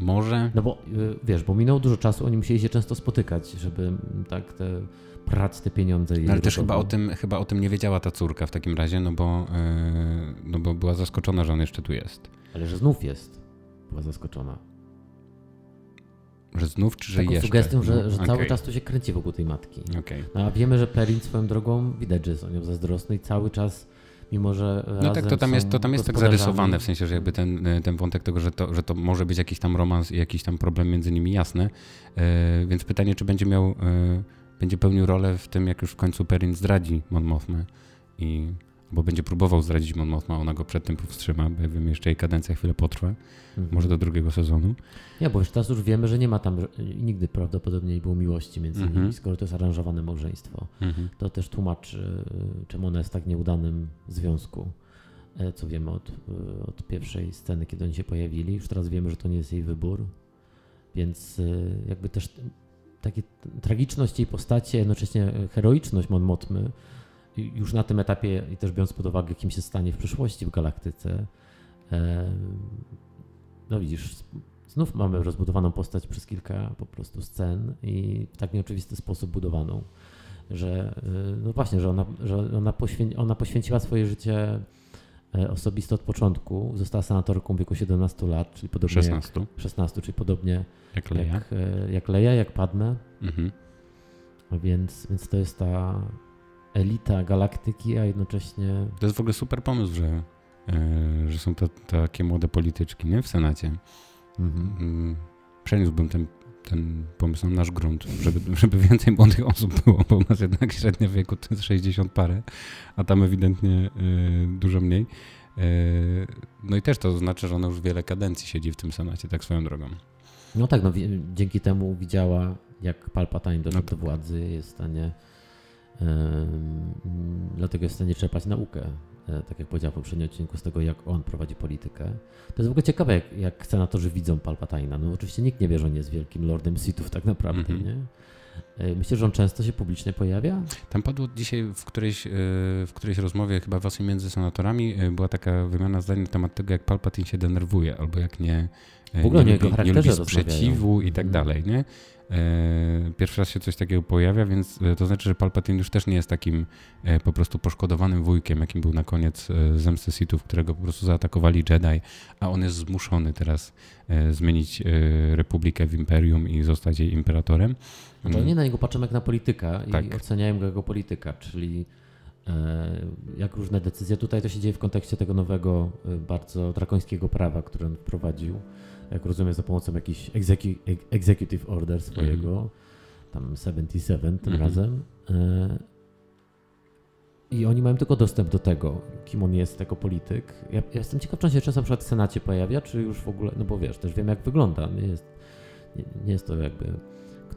Może? No bo e, wiesz, bo minęło dużo czasu, oni musieli się często spotykać, żeby tak te, prać te pieniądze. No ale też chyba o, tym, chyba o tym nie wiedziała ta córka w takim razie, no bo, yy, no bo była zaskoczona, że on jeszcze tu jest. Ale że znów jest. Była zaskoczona. Że znów, czy że Taką jeszcze? sugestią, że, że okay. cały czas tu się kręci wokół tej matki. Okay. No, a wiemy, że Perin swoją drogą widać, że jest o nią zazdrosny i cały czas mimo że. No tak, to tam jest, to tam jest tak zarysowane, w sensie, że jakby ten, ten wątek tego, że to, że to może być jakiś tam romans i jakiś tam problem między nimi jasne. Yy, więc pytanie, czy będzie miał. Yy, będzie pełnił rolę w tym, jak już w końcu Perrin zdradzi Mon Mothma i bo będzie próbował zdradzić Mon Mothma, ona go przed tym powstrzyma, bo ja wiem, jeszcze jej kadencja chwilę potrwa, mhm. może do drugiego sezonu. Ja, bo już teraz już wiemy, że nie ma tam, nigdy prawdopodobnie nie było miłości między mhm. nimi, skoro to jest aranżowane małżeństwo. Mhm. To też tłumaczy, czemu ona jest w tak nieudanym związku, e, co wiemy od, e, od pierwszej sceny, kiedy oni się pojawili. Już teraz wiemy, że to nie jest jej wybór, więc e, jakby też takie tragiczność jej postaci, jednocześnie heroiczność Mon Motmy, już na tym etapie i też biorąc pod uwagę, kim się stanie w przyszłości w galaktyce, no widzisz, znów mamy rozbudowaną postać przez kilka po prostu scen i w tak nieoczywisty sposób budowaną, że y, no właśnie, że ona, że ona, poświę ona poświęciła swoje życie e, osobiste od początku. Została senatorką w wieku 17 lat, czyli podobnie 16, jak, 16 czyli podobnie jak Leia, jak, e, jak, Leia, jak Padme. Mhm. Więc, więc to jest ta elita galaktyki, a jednocześnie... To jest w ogóle super pomysł, że, yy, że są to takie młode polityczki nie? w Senacie. Mhm. Yy, przeniósłbym ten, ten pomysł na nasz grunt, żeby, żeby więcej młodych osób było, bo u nas jednak średnia wieku to jest 60 parę, a tam ewidentnie yy, dużo mniej. No i też to znaczy, że ona już wiele kadencji siedzi w tym Senacie, tak swoją drogą. No tak, no, dzięki temu widziała, jak Palpatine doszedł no do władzy, jest w stanie Dlatego jest w stanie czerpać naukę, e, tak jak powiedział w poprzednim odcinku, z tego, jak on prowadzi politykę. To jest w ogóle ciekawe, jak, jak senatorzy widzą Palpatina. No oczywiście nikt nie wie, że on jest wielkim lordem Sithów tak naprawdę, mm -hmm. nie? E, myślę, że on często się publicznie pojawia? Tam padło dzisiaj w którejś, e, w którejś rozmowie, chyba właśnie między senatorami, była taka wymiana zdań na temat tego, jak Palpatine się denerwuje, albo jak nie, w ogóle nie, lubi, nie lubi sprzeciwu i tak mhm. dalej, nie? E, pierwszy raz się coś takiego pojawia, więc e, to znaczy, że Palpatine już też nie jest takim e, po prostu poszkodowanym wujkiem, jakim był na koniec Zemsty Sithów, którego po prostu zaatakowali Jedi, a on jest zmuszony teraz zmienić Republikę w Imperium i zostać jej imperatorem. No to nie na niego patrzymy jak na polityka tak. i oceniają go jako polityka, czyli jak różne decyzje. Tutaj to się dzieje w kontekście tego nowego, bardzo drakońskiego prawa, które on wprowadził jak rozumiem, za pomocą jakichś executive order swojego, mm. tam 77 tym mm. razem. E, I oni mają tylko dostęp do tego, kim on jest jako polityk. Ja, ja jestem ciekaw, czy on się czasem w Senacie pojawia, czy już w ogóle, no bo wiesz, też wiem jak wygląda. Nie jest, nie, nie jest to jakby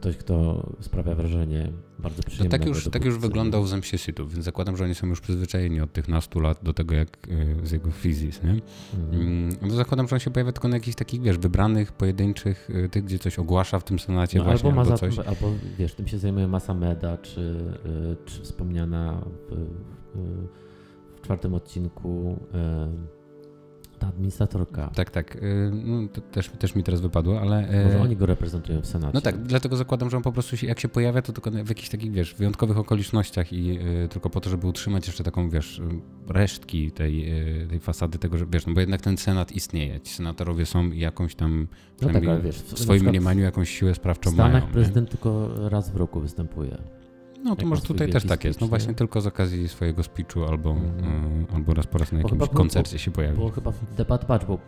ktoś, kto sprawia wrażenie bardzo przyjemnego. No tak już, tak już wyglądał w Zemście Sithów, więc zakładam, że oni są już przyzwyczajeni od tych nastu lat do tego, jak e, z jego fizis, nie? Mhm. No zakładam, że on się pojawia tylko na jakichś takich, wiesz, wybranych, pojedynczych, e, tych, gdzie coś ogłasza w tym Senacie no, właśnie, albo, albo coś. Albo, wiesz, tym się zajmuje Masa Meda, czy, czy wspomniana w, w czwartym odcinku ta administratorka. Tak, tak. Y, no, to też, też mi teraz wypadło, ale... Y, Może oni go reprezentują w Senacie. No tak, dlatego zakładam, że on po prostu się, jak się pojawia, to tylko w jakichś takich, wiesz, wyjątkowych okolicznościach i y, tylko po to, żeby utrzymać jeszcze taką, wiesz, resztki tej, tej fasady tego, że, wiesz, no bo jednak ten Senat istnieje. Ci senatorowie są jakąś tam, no tak, wiesz, w swoim mniemaniu jakąś siłę sprawczą mają. W Stanach prezydent nie? tylko raz w roku występuje. No to może tutaj też tak jest. No właśnie tylko z okazji swojego speechu albo, mm. y, albo raz po raz na jakimś koncercie się pojawi. Było chyba w Debat Batch, bo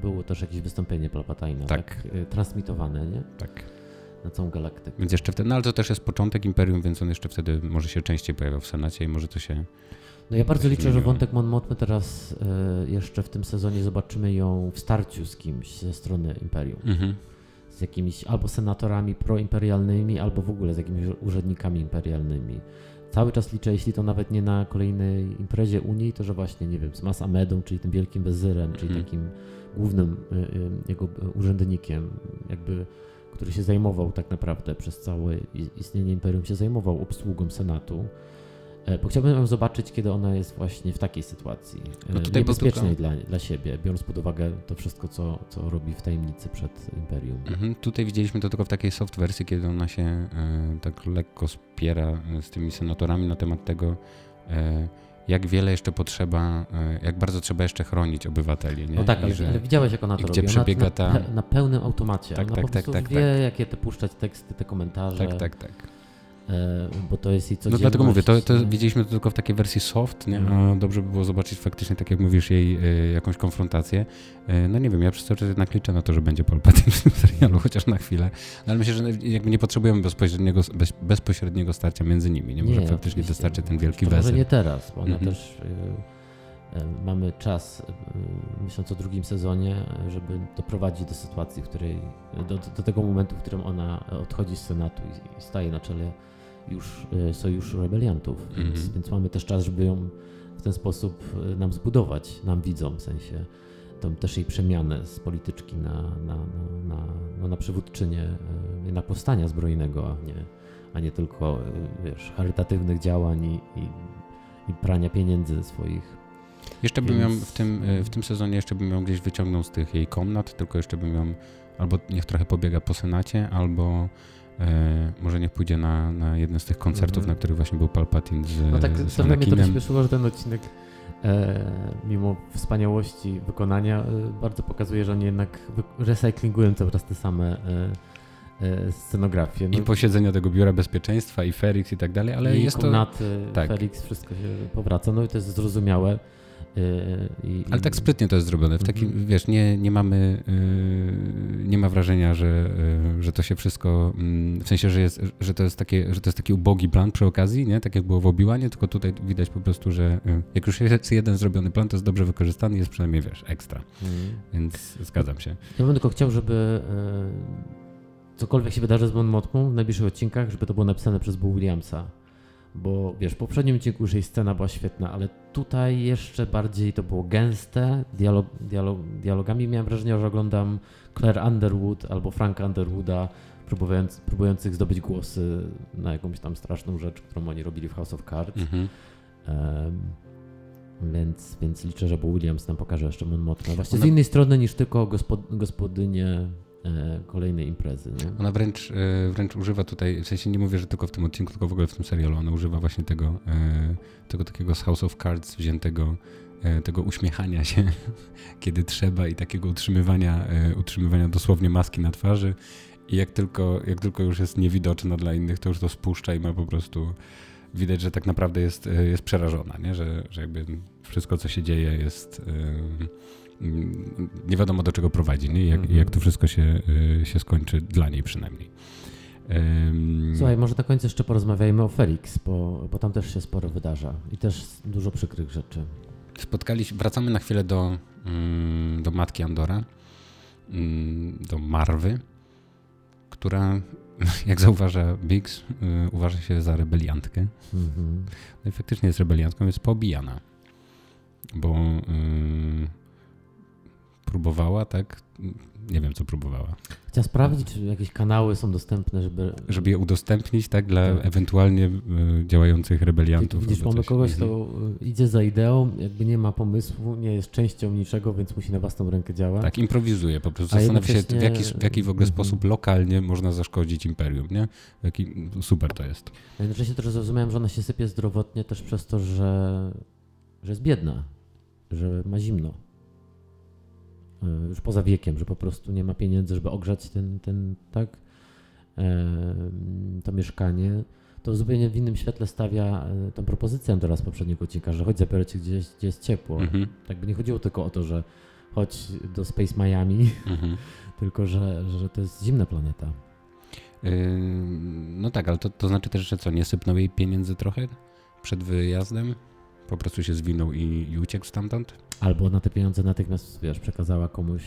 było też jakieś wystąpienie Palpatina, tak. tak y, transmitowane, nie? Tak. Na całą galaktykę. Więc jeszcze wtedy, no ale to też jest początek Imperium, więc on jeszcze wtedy może się częściej pojawiał w Senacie i może to się... No ja bardzo liczę, że wątek Mon Mothmy teraz y, jeszcze w tym sezonie zobaczymy ją w starciu z kimś ze strony Imperium. Mhm z jakimiś albo senatorami proimperialnymi, albo w ogóle z jakimiś urzędnikami imperialnymi. Cały czas liczę, jeśli to nawet nie na kolejnej imprezie Unii, to że właśnie, nie wiem, z Mas Amedą, czyli tym wielkim wezyrem, czyli mm. takim głównym y, y, jego urzędnikiem, jakby, który się zajmował tak naprawdę przez całe istnienie imperium, się zajmował obsługą Senatu bo chciałbym ją zobaczyć, kiedy ona jest właśnie w takiej sytuacji. E, no tutaj niebezpiecznej dla, dla siebie, biorąc pod uwagę to wszystko, co, co robi w tajemnicy przed Imperium. Mhm, tutaj widzieliśmy to tylko w takiej soft wersji, kiedy ona się e, tak lekko spiera z tymi senatorami na temat tego, e, jak wiele jeszcze potrzeba, e, jak bardzo trzeba jeszcze chronić obywateli. Nie? No tak, ale, że, ale widziałeś, jak ona to gdzie robi. przebiega ona, ta... na, na, pełnym automacie. Tak, ona tak, po tak, tak, wie, tak. jakie te puszczać teksty, te komentarze. Tak, tak, tak. E, bo to jest jej codzienność. No dlatego mówię, to, to widzieliśmy to tylko w takiej wersji soft, nie? a dobrze by było zobaczyć faktycznie, tak jak mówisz, jej y, jakąś konfrontację. Y, no nie wiem, ja przez cały czas jednak liczę na to, że będzie Palpatine w tym serialu, chociaż na chwilę, no, ale myślę, że jakby nie potrzebujemy bezpośredniego, bez, bezpośredniego starcia między nimi, nie? Może nie, faktycznie wystarczy ten wielki wesel. Może nie teraz, bo ona -hmm. też... mamy czas, myśląc o drugim sezonie, żeby doprowadzić do sytuacji, w której, do, do tego momentu, w którym ona odchodzi z Senatu i, i staje na czele już e, sojuszu rebeliantów, mm -hmm. więc, mhm. więc, mamy też czas, żeby ją w ten sposób e, nam zbudować, nam widzom, w sensie tą też jej przemianę z polityczki na, na, na, na, no, na przywódczynię e, na powstania zbrojnego, a nie, a nie tylko wiesz, charytatywnych działań i, i, i prania pieniędzy swoich jeszcze bym Więc... ją w tym, w tym sezonie jeszcze bym ją gdzieś wyciągnął z tych jej komnat, tylko jeszcze bym ją albo niech trochę pobiega po Senacie, albo może niech pójdzie na, na jeden z tych koncertów, mm -hmm. na których właśnie był Palpatine z No tak, z mnie to przyspieszyło, że ten odcinek e, mimo wspaniałości wykonania e, bardzo pokazuje, że oni jednak recyklingują cały czas te same e, e, scenografie. No, I posiedzenia tego biura bezpieczeństwa i Ferix i tak dalej, ale i jest komnaty, to... Tak. Ferix, wszystko się powraca, no i to jest zrozumiałe. Y, I, Ale tak sprytnie to jest zrobione. W takim, mm -hmm. wiesz, nie, nie mamy, y, nie ma wrażenia, że, y, że to się wszystko, mm, w sensie, że, jest, że, to jest takie, że to jest taki ubogi plan przy okazji, nie? Tak jak było w Obiłanie, tylko tutaj widać po prostu, że jak już jest jeden zrobiony plan, to jest dobrze wykorzystany jest przynajmniej, wiesz, ekstra. Mm. Więc zgadzam się. Ja bym tylko chciał, żeby cokolwiek się wydarzy z Mon Motmą w najbliższych odcinkach, żeby to było napisane przez Bo Williamsa bo wiesz, w poprzednim odcinku już jej scena była świetna, ale tutaj jeszcze bardziej to było gęste, dialog, dialog, dialogami miałem wrażenie, że oglądam Claire Underwood albo Franka Underwooda próbując, próbujących zdobyć głosy na jakąś tam straszną rzecz, którą oni robili w House of Cards. Mhm. Um, więc, więc liczę, że Bo Williams nam pokaże jeszcze Mon Mothma. Właśnie z innej strony niż tylko gospod, gospodynie E, kolejnej imprezy. Nie? Ona wręcz, e, wręcz używa tutaj, w sensie nie mówię, że tylko w tym odcinku, tylko w ogóle w tym serialu, ona używa właśnie tego, e, tego takiego z House of Cards wziętego tego uśmiechania się, kiedy trzeba i takiego utrzymywania, utrzymywania dosłownie maski na twarzy i jak tylko, jak tylko już jest niewidoczna dla innych, to już to spuszcza i ma po prostu widać, że tak naprawdę jest, jest przerażona, nie? Że, że jakby wszystko, co się dzieje jest nie wiadomo do czego prowadzi, nie? Jak, mhm. jak to wszystko się, y, się skończy, dla niej przynajmniej. Słuchaj, może na końcu jeszcze porozmawiajmy o Felix, bo, bo tam też się sporo wydarza i też dużo przykrych rzeczy. Spotkaliśmy, wracamy na chwilę do, mm, do matki Andora, mm, do Marwy, która, jak zauważa Biggs, y, uważa się za rebeliantkę. Mhm. No i faktycznie jest rebeliantką, jest poobijana, bo próbowała, tak? Nie wiem, co próbowała. Chciała sprawdzić, czy jakieś kanały są dostępne, żeby... Żeby je udostępnić, tak? Dla tak. ewentualnie y, działających rebeliantów. Widzisz, mamy kogoś, kto mhm. idzie za ideą, jakby nie ma pomysłu, nie jest częścią niczego, więc musi na własną rękę działać. Tak, improwizuje, po prostu zastanawia się, w jaki, w jaki w ogóle mhm. sposób lokalnie można zaszkodzić imperium, nie? Jaki, super to jest. A jednocześnie też zrozumiałem, że ona się sypie zdrowotnie też przez to, że, że jest biedna, że ma zimno. E, już poza wiekiem, że po prostu nie ma pieniędzy, żeby ogrzać ten, ten tak, e, to mieszkanie, to zupełnie w innym świetle stawia e, tę propozycję teraz poprzedniego odcinka, że chodź zabiorę cię gdzieś, gdzie jest ciepło. Mhm. Tak by nie chodziło tylko o to, że chodź do Space Miami, mhm. tylko że, że to jest zimna planeta. Yy, no tak, ale to, to znaczy też, że co, nie sypnął jej pieniędzy trochę przed wyjazdem? Po prostu się zwinął i, i uciekł stamtąd? Albo na te pieniądze natychmiast, wiesz, przekazała komuś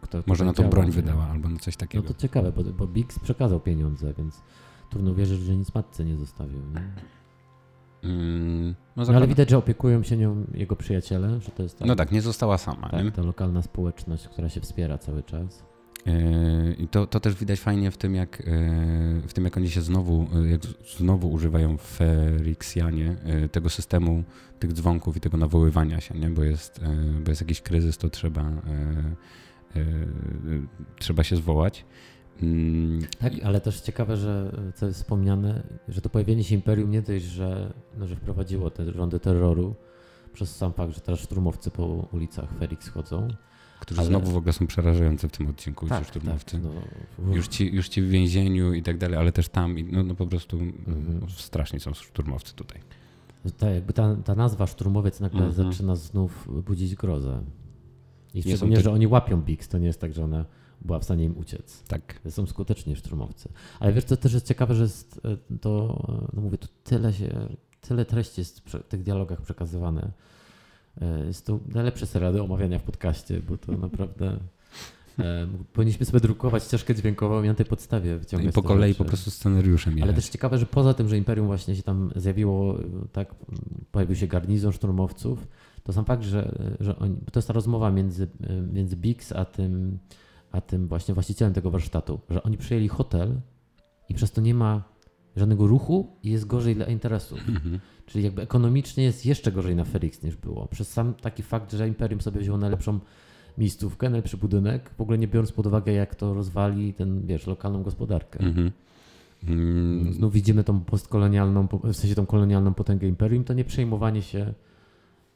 kto, Może na tą broń wydała, albo na coś takiego. No to ciekawe, bo, bo Biggs przekazał pieniądze, więc trudno wierzyć, że nic matce nie zostawił. Nie? Mm, no, no, ale widać, że opiekują się nią jego przyjaciele, że to jest tak, No tak, nie została sama. Tak, nie? ta lokalna społeczność, która się wspiera cały czas. Yy, I to, to też widać fajnie w tym, jak, yy, w tym, jak oni się znowu, yy, jak znowu używają w Ferixianie tego systemu tych dzwonków i tego nawoływania się, nie? Bo, jest, bo jest jakiś kryzys, to trzeba, trzeba się zwołać. Mm, tak, ale też ciekawe, że co jest wspomniane, że to pojawienie się imperium nie dość, że, no, że wprowadziło te rządy terroru przez sam fakt, że teraz szturmowcy po ulicach Felix chodzą, Którzy ale... znowu w ogóle są przerażające w tym odcinku, tak, ci szturmowcy. Tak, no. już, ci, już ci w więzieniu i tak dalej, ale też tam, no, no po prostu mhm. no, straszni są szturmowcy tutaj. Tak, jakby ta, ta nazwa szturmowiec nagle mhm. zaczyna znów budzić grozę. I szczególnie, ty... że oni łapią Bix, to nie jest tak, że ona była w stanie im uciec. Tak. Są skuteczni szturmowcy. Ale wiesz, co też jest ciekawe, że jest e, to, e, no mówię, tu tyle się, tyle treści jest w tych dialogach przekazywane. E, jest to najlepsze serial do omawiania w podcaście, bo to naprawdę powinniśmy sobie drukować ścieżkę dźwiękową i na tej podstawie wyciągać. I po kolei rzeczy. po prostu scenariuszem. Ale też ciekawe, że poza tym, że Imperium właśnie się tam zjawiło, tak, pojawił się garnizon szturmowców, to sam fakt, że, że oni, to jest ta rozmowa między, między Bix a tym, a tym właśnie właścicielem tego warsztatu, że oni przyjęli hotel i przez to nie ma żadnego ruchu i jest gorzej dla interesu. Mhm. Czyli jakby ekonomicznie jest jeszcze gorzej na Felix niż było. Przez sam taki fakt, że Imperium sobie wzięło najlepszą miejscówkę, najlepszy budynek, w ogóle nie biorąc pod uwagę, jak to rozwali ten, wiesz, lokalną gospodarkę. Mhm. Mm. Znów widzimy tą postkolonialną, w sensie tą kolonialną potęgę Imperium, to nie przejmowanie się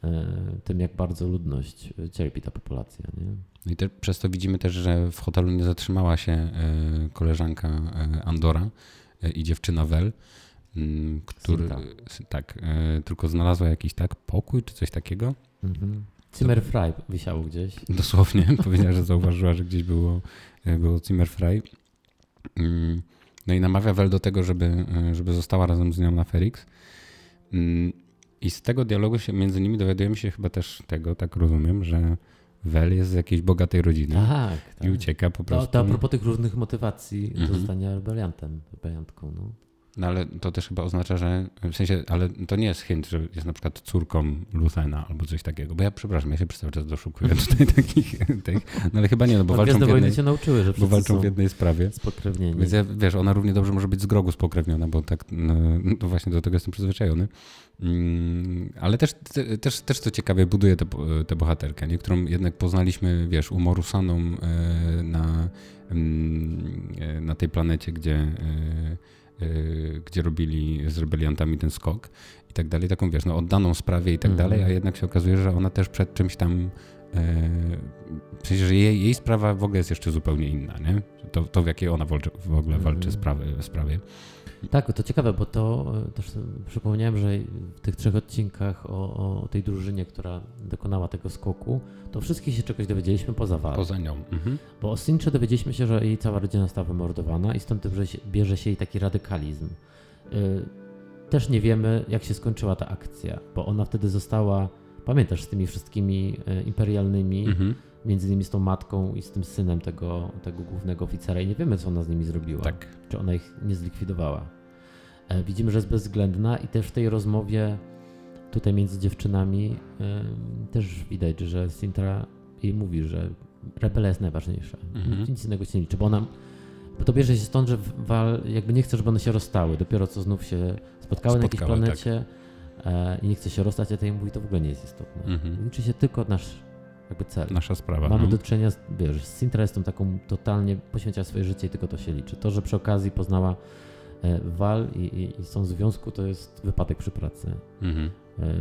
E, tym, jak bardzo ludność e, cierpi ta populacja. Nie? No i te, przez to widzimy też, że w hotelu nie zatrzymała się e, koleżanka Andora i dziewczyna Wel, mm, który tak, tylko znalazła jakiś tak pokój czy coś takiego. Mhm. Zimmerfrei wisiało gdzieś. Dosłownie, powiedziała, że zauważyła, że gdzieś było, było Zimmerfrei. Mm, no i namawia Wel do tego, żeby, żeby została razem z nią na Ferix. Mm, i z tego dialogu się między nimi dowiadujemy się chyba też tego, tak rozumiem, że Wel jest z jakiejś bogatej rodziny tak, tak. i ucieka po prostu. To, to a propos tych różnych motywacji mhm. zostania rebeliantem, rebeliantką. No. No ale to też chyba oznacza, że w sensie, ale to nie jest hint, że jest na przykład córką Luthena albo coś takiego. Bo ja przepraszam, ja się przez cały czas doszukuję tutaj takich tych, no ale chyba nie, no bo walczą w jednej, się nauczyły, że bo walczą w jednej sprawie. Spokrewnieni. Więc ja, wiesz, ona równie dobrze może być z grogu spokrewniona, bo tak, no, no właśnie do tego jestem przyzwyczajony. Mm, ale też, też, też to ciekawie buduje tę bohaterkę, nie? którą jednak poznaliśmy, wiesz, umorusaną e, na, mm, e, na tej planecie, gdzie Y, gdzie robili z rebeliantami ten skok i tak dalej, taką wiesz, no oddaną sprawie i tak mm. dalej, a jednak się okazuje, że ona też przed czymś tam e, w sensie, że jej, jej sprawa w ogóle jest jeszcze zupełnie inna, nie? To, to w jakiej ona walczy, w ogóle walczy mm. sprawy, sprawie. Tak, to ciekawe, bo to e, też przypomniałem, że w tych trzech odcinkach o, o tej drużynie, która dokonała tego skoku, to wszystkich się czegoś dowiedzieliśmy poza Val. Poza nią. Mhm. Bo o Sincze dowiedzieliśmy się, że jej cała rodzina została wymordowana i stąd bierze się jej taki radykalizm. Y, też nie wiemy, jak się skończyła ta akcja, bo ona wtedy została, pamiętasz, z tymi wszystkimi e, imperialnymi, mhm. między innymi z tą matką i z tym synem tego, tego głównego oficera i nie wiemy, co ona z nimi zrobiła. Tak. Czy ona ich nie zlikwidowała. E, widzimy, że jest bezwzględna i też w tej rozmowie tutaj między dziewczynami też widać, że Sintra jej mówi, że rebela jest najważniejsza. Mhm. Nic innego się nie liczy, bo ona bo to bierze się stąd, że Wal jakby nie chce, żeby one się rozstały. Dopiero co znów się spotkały, spotkały na jakiejś planecie tak. E, i nie chce się rozstać, a tej mówi, to w ogóle nie jest istotne. Mhm. Liczy się tylko nasz jakby cel. Nasza sprawa. Mamy mhm. do czynienia, z, wiesz, z Sintra jest tą taką totalnie poświęciła swoje życie i tylko to się liczy. To, że przy okazji poznała E, wal i, i, i są w związku, to jest wypadek przy pracy. Mhm. E,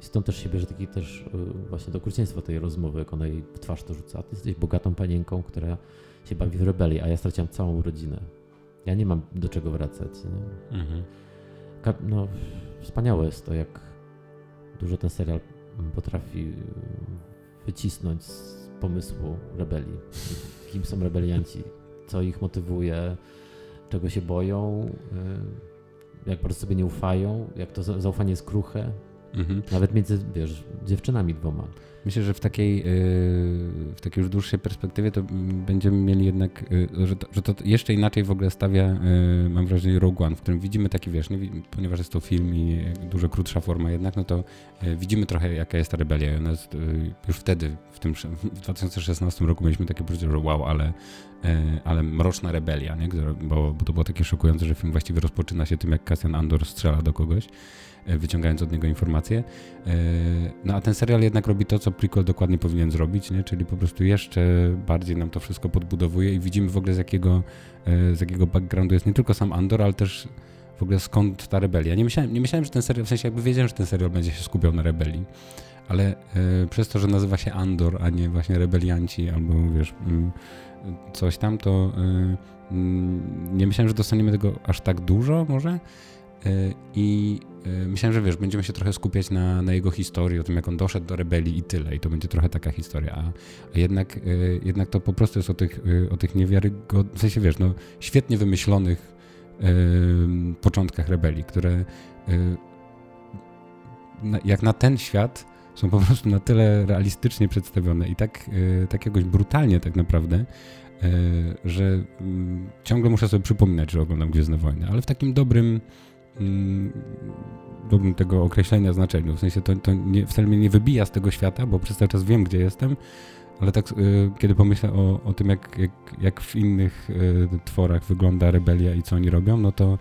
stąd też się bierze taki też e, właśnie do okrucieństwa tej rozmowy, jak ona jej w twarz to rzuca. Ty jesteś bogatą panienką, która się bawi w rebelii, a ja straciłam całą rodzinę. Ja nie mam do czego wracać. Mhm. No, wspaniałe jest to, jak dużo ten serial potrafi wycisnąć z pomysłu rebelii. Kim są rebelianci, co ich motywuje, czego się boją, y, jak bardzo sobie nie ufają, jak to zaufanie jest kruche. Mhm. Nawet między, wiesz, dziewczynami dwoma. Myślę, że w takiej, y, w takiej już dłuższej perspektywie to będziemy mieli jednak, y, że to, że to jeszcze inaczej w ogóle stawia, mam wrażenie, Rogue One, w którym widzimy taki, wiesz, nie, ponieważ jest to film i dużo krótsza forma jednak, no to widzimy trochę jaka jest ta rebelia. Ona jest, już wtedy, w tym w 2016 roku mieliśmy takie poczucie, że wow, ale ale mroczna rebelia, nie? Bo, bo to było takie szokujące, że film właściwie rozpoczyna się tym, jak Cassian Andor strzela do kogoś, wyciągając od niego informacje. E, no a ten serial jednak robi to, co prequel dokładnie powinien zrobić, nie? czyli po prostu jeszcze bardziej nam to wszystko podbudowuje i widzimy w ogóle z jakiego, z jakiego backgroundu jest nie tylko sam Andor, ale też w ogóle skąd ta rebelia. Nie myślałem, nie myślałem, że ten serial, w sensie jakby wiedziałem, że ten serial będzie się skupiał na rebelii, ale e, przez to, że nazywa się Andor, a nie właśnie rebelianci albo wiesz, mm, coś tam, to e, mm, nie myślałem, że dostaniemy tego aż tak dużo może e, i myślałem, że wiesz, będziemy się trochę skupiać na, na jego historii, o tym jak on doszedł do rebelii i tyle i to będzie trochę taka historia, a, a jednak, jednak to po prostu jest o tych, o tych niewiarygodnych, w sensie wiesz, no świetnie wymyślonych początkach rebelii, które jak na ten świat są po prostu na tyle realistycznie przedstawione i tak, tak jakoś brutalnie tak naprawdę, że mm, ciągle muszę sobie przypominać, że oglądam Gwiezdne Wojny, ale w takim dobrym mm, dobrym tego określenia znaczeniu. W sensie to, to nie, wcale mnie nie wybija z tego świata, bo przez cały czas wiem, gdzie jestem, ale tak e, kiedy pomyślę o, o tym, jak, jak, jak w innych tworach wygląda rebelia i co oni robią, no to,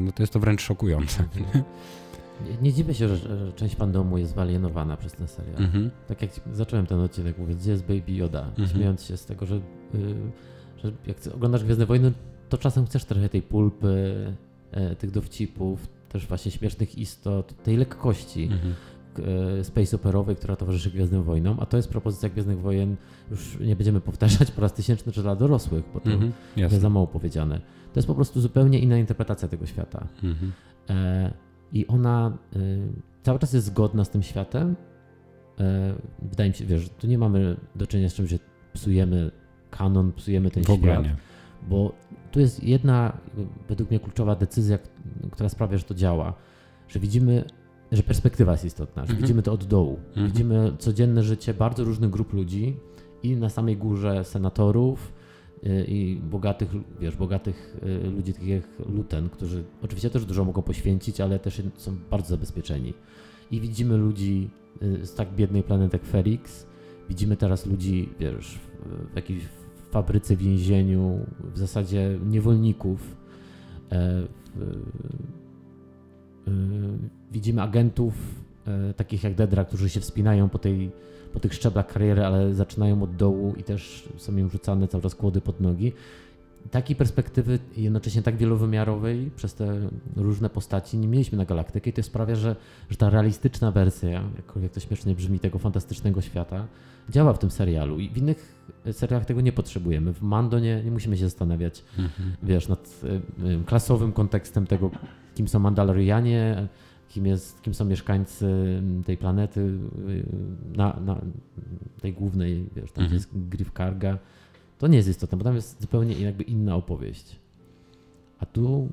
no to jest to wręcz szokujące. Nie, nie dziwię się, że, część fandomu jest wyalienowana przez ten serial. Mhm. Tak jak zacząłem ten odcinek mówić, gdzie jest Baby Yoda, mhm. śmiejąc się z tego, że, yy, że jak oglądasz Gwiezdne Wojny, to czasem chcesz trochę tej pulpy, tych dowcipów, też właśnie śmiesznych istot, tej lekkości mhm. e, space operowej, która towarzyszy Gwiezdnym Wojnom, a to jest propozycja Gwiezdnych Wojen, już nie będziemy powtarzać po raz tysięczny, czy dla dorosłych, bo to mhm. jest za mało powiedziane. To jest po prostu zupełnie inna interpretacja tego świata. Mhm. E, i ona cały czas jest zgodna z tym światem. Wydaje mi się, wiesz, tu nie mamy do czynienia z czymś, że psujemy kanon, psujemy ten w świat. Nie. Bo tu jest jedna, według mnie, kluczowa decyzja, która sprawia, że to działa. Że widzimy, że perspektywa jest istotna, że mhm. widzimy to od dołu. Mhm. Widzimy codzienne życie bardzo różnych grup ludzi i na samej górze senatorów, Y, i bogatych, wiesz, bogatych y, ludzi takich jak Luten, którzy oczywiście też dużo mogą poświęcić, ale też są bardzo zabezpieczeni. I widzimy ludzi y, z tak biednej planety jak Felix, widzimy teraz ludzi, wiesz, w jakiejś fabryce, więzieniu, w zasadzie niewolników. E, widzimy agentów e, takich jak Dedra, którzy się wspinają po tej po tych szczeblach kariery, ale zaczynają od dołu i też są im rzucane cały czas kłody pod nogi. Takiej perspektywy jednocześnie tak wielowymiarowej przez te różne postaci nie mieliśmy na Galaktykę i to sprawia, że, że ta realistyczna wersja, jakkolwiek to śmiesznie brzmi, tego fantastycznego świata działa w tym serialu i w innych serialach tego nie potrzebujemy. W Mando nie, nie musimy się zastanawiać, mhm. wiesz, nad y, y, klasowym kontekstem tego, kim są Mandalorianie, kim, jest, kim są mieszkańcy tej planety, y, na, na tej głównej, wiesz, tam mhm. jest Griff Karga. To nie jest istotne, bo tam jest zupełnie jakby inna opowieść. A tu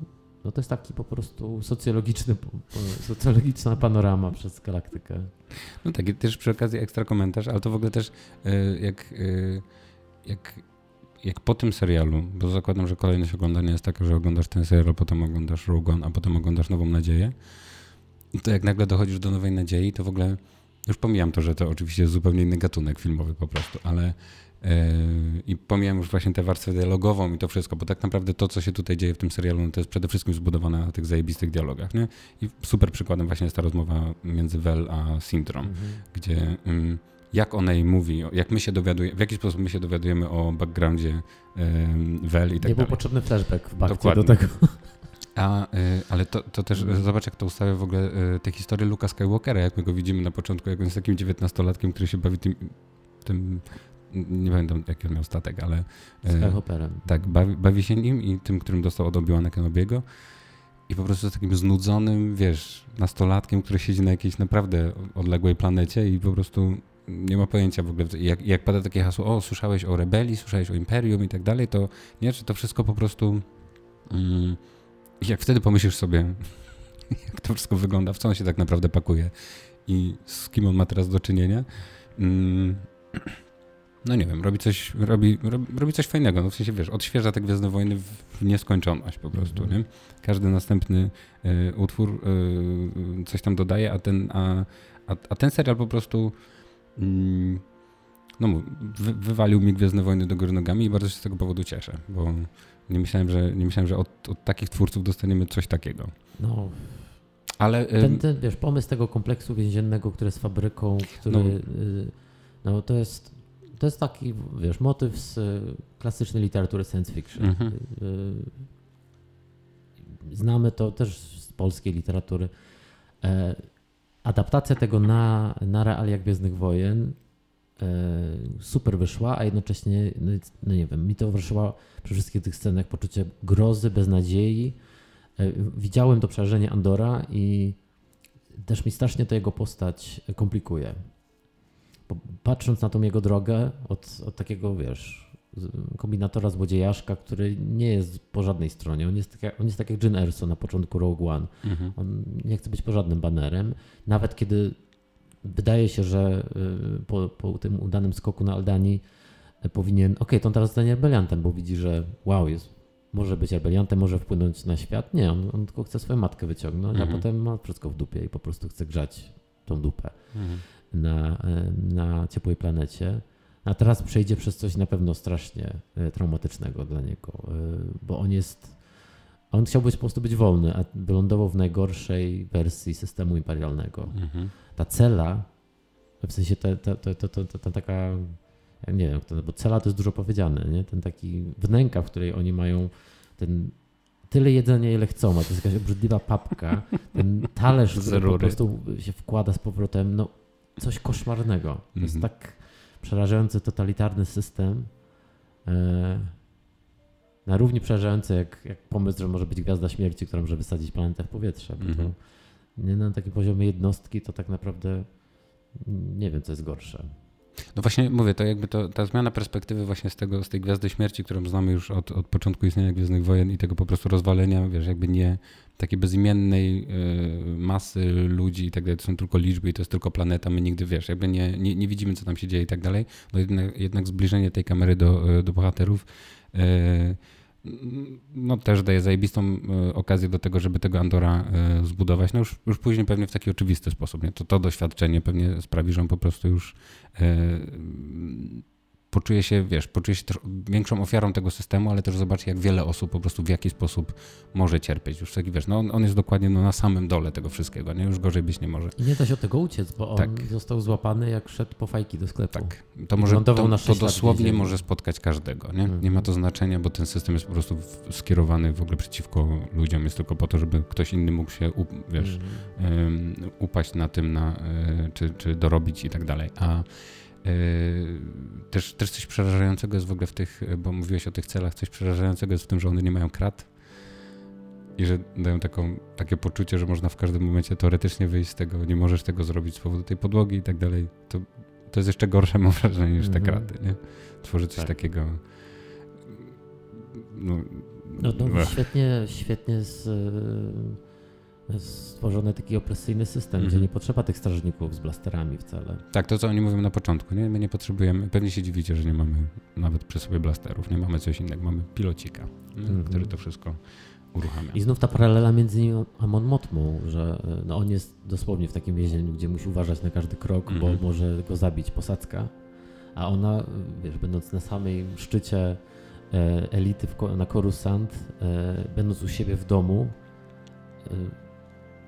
no to jest taki po prostu socjologiczny, socjologiczna panorama przez galaktykę. No tak, i też przy okazji ekstra komentarz, ale to w ogóle też y, jak, y, jak, jak po tym serialu, bo zakładam, że kolejność oglądania jest taka, że oglądasz ten serial, potem oglądasz Rogue a potem oglądasz Nową Nadzieję, to jak nagle dochodzisz do Nowej Nadziei, to w ogóle, już pomijam to, że to oczywiście jest zupełnie inny gatunek filmowy po prostu, ale i pomijam już właśnie tę warstwę dialogową i to wszystko, bo tak naprawdę to, co się tutaj dzieje w tym serialu, no to jest przede wszystkim zbudowane na tych zajebistych dialogach, nie? I super przykładem właśnie jest ta rozmowa między Vel a Syndrom, mhm. gdzie... Yy, jak ona jej mówi, jak my się dowiadujemy, w jaki sposób my się dowiadujemy o backgroundzie Vel i tak Nie był potrzebny flashback w bakcie do tego. A, y, ale to, to też mhm. zobacz, jak to ustawia w ogóle y, tę historię Luka Skywalkera, jak my go widzimy na początku, jak on jest takim dziewiętnastolatkiem, który się bawi tym, tym nie pamiętam jaki on miał statek, ale... Skyhopperem. Tak, bawi, bawi, się nim i tym, którym dostał od Obi-Wana Kenobiego. I po prostu takim znudzonym, wiesz, nastolatkiem, który siedzi na jakiejś naprawdę odległej planecie i po prostu nie ma pojęcia w ogóle, jak, jak pada takie hasło, o, słyszałeś o rebelii, słyszałeś o imperium i tak dalej, to nie, czy to wszystko po prostu... Mm, jak wtedy pomyślisz sobie, jak to wszystko wygląda, w co on się tak naprawdę pakuje i z kim on ma teraz do czynienia, mm, no nie wiem, robi coś, robi, robi, robi, coś fajnego. No w sensie, wiesz, odświeża te Gwiezdne Wojny w nieskończoność po prostu, mm -hmm. nie? Każdy następny y, utwór y, coś tam dodaje, a ten, a, a, a ten serial po prostu y, no, wy, wywalił mi Gwiezdne Wojny do góry nogami i bardzo się z tego powodu cieszę, bo nie myślałem, że, nie myślałem, że od, od takich twórców dostaniemy coś takiego. No. Ale, ten, ten, wiesz, pomysł tego kompleksu więziennego, który jest fabryką, który, no, y, no to jest to jest taki, wiesz, motyw z klasycznej literatury science fiction. Mhm. Y, znamy to też z polskiej literatury. E, adaptacja tego na, na realia Gwiezdnych Wojen e, super wyszła, a jednocześnie, no, no, nie wiem, mi to wyszło przy wszystkich tych scenach poczucie grozy, beznadziei. E, widziałem to przerażenie Andora i też mi strasznie to jego postać komplikuje. Patrząc na tą jego drogę od, od takiego, wiesz, kombinatora złodziejaszka, który nie jest po żadnej stronie. On jest tak jak, on jest tak jak Jyn Erso na początku Rogue One. Mhm. On nie chce być po żadnym banerem. Nawet kiedy wydaje się, że y, po, po tym udanym skoku na Aldani y, powinien, okej, okay, to on teraz zostanie rebeliantem, bo widzi, że wow, jest, może być rebeliantem, może wpłynąć na świat. Nie, on, on tylko chce swoją matkę wyciągnąć, mhm. a potem ma wszystko w dupie i po prostu chce grzać tą dupę mhm. Na, y, na ciepłej planecie. A teraz przejdzie przez coś na pewno strasznie e, traumatycznego dla niego, e, bo on jest. On chciał być po prostu być wolny, a wylądował w najgorszej wersji systemu imperialnego. Mhm. Ta cela, w sensie ta, ta, ta, ta, ta, ta taka, ja nie wiem, bo cela to jest dużo powiedziane, nie? ten taki wnęka, w której oni mają ten tyle jedzenia, ile chcą, a to jest jakaś obrzydliwa papka, ten talerz, który po prostu się wkłada z powrotem, no coś koszmarnego. To jest mhm. tak przerażający totalitarny system, e, na równi przerażający jak, jak pomysł, że może być gwiazda śmierci, która może wysadzić planetę w powietrze. Mm -hmm. nie na takim poziomie jednostki to tak naprawdę nie wiem, co jest gorsze. No właśnie mówię, to jakby to, ta zmiana perspektywy właśnie z tego, z tej Gwiazdy Śmierci, którą znamy już od, od początku istnienia Gwiezdnych Wojen i tego po prostu rozwalenia, wiesz, jakby nie takiej bezimiennej y, masy ludzi i tak dalej, to są tylko liczby i to jest tylko planeta, my nigdy, wiesz, jakby nie, nie, nie widzimy, co tam się dzieje i tak dalej, no jednak, jednak zbliżenie tej kamery do, do bohaterów y, no też daje zajebistą e, okazję do tego, żeby tego Andora e, zbudować. No już, już później pewnie w taki oczywisty sposób. Nie? To, to doświadczenie pewnie sprawi, że on po prostu już e, poczuje się, wiesz, poczuje się też większą ofiarą tego systemu, ale też zobaczy, jak wiele osób po prostu w jaki sposób może cierpieć. Już taki, wiesz, no on, on jest dokładnie no, na samym dole tego wszystkiego, nie? Już gorzej być nie może. I nie da się od tego uciec, bo on tak. został złapany, jak szedł po fajki do sklepu. Tak. To, może, to, to dosłownie może spotkać każdego, nie? Mhm. Nie ma to znaczenia, bo ten system jest po prostu skierowany w ogóle przeciwko ludziom. Jest tylko po to, żeby ktoś inny mógł się, wiesz, mhm. um, upaść na tym, na, e, czy, czy dorobić i tak dalej. A też, też coś przerażającego jest w ogóle w tych, bo mówiłeś o tych celach, coś przerażającego jest w tym, że one nie mają krat i że dają taką, takie poczucie, że można w każdym momencie teoretycznie wyjść z tego, nie możesz tego zrobić z powodu tej podłogi i tak dalej. To, to jest jeszcze gorsze, mam wrażenie, niż te mhm. kraty, nie? Tworzy coś tak. takiego... No, no, no świetnie, świetnie z stworzony taki opresyjny system, gdzie mhm. nie potrzeba tych strażników z blasterami wcale. Tak, to co oni mówią na początku, nie? My nie potrzebujemy, pewnie się dziwicie, że nie mamy nawet przy sobie blasterów, nie mamy coś innego, mamy pilocika, mhm. który to wszystko uruchamia. I znów ta paralela między nim a Mon Motmą, że no on jest dosłownie w takim więzieniu, gdzie musi uważać na każdy krok, bo mhm. może go zabić posadzka, a ona, wiesz, będąc na samej szczycie e, elity na Coruscant, e, będąc u siebie w domu, e,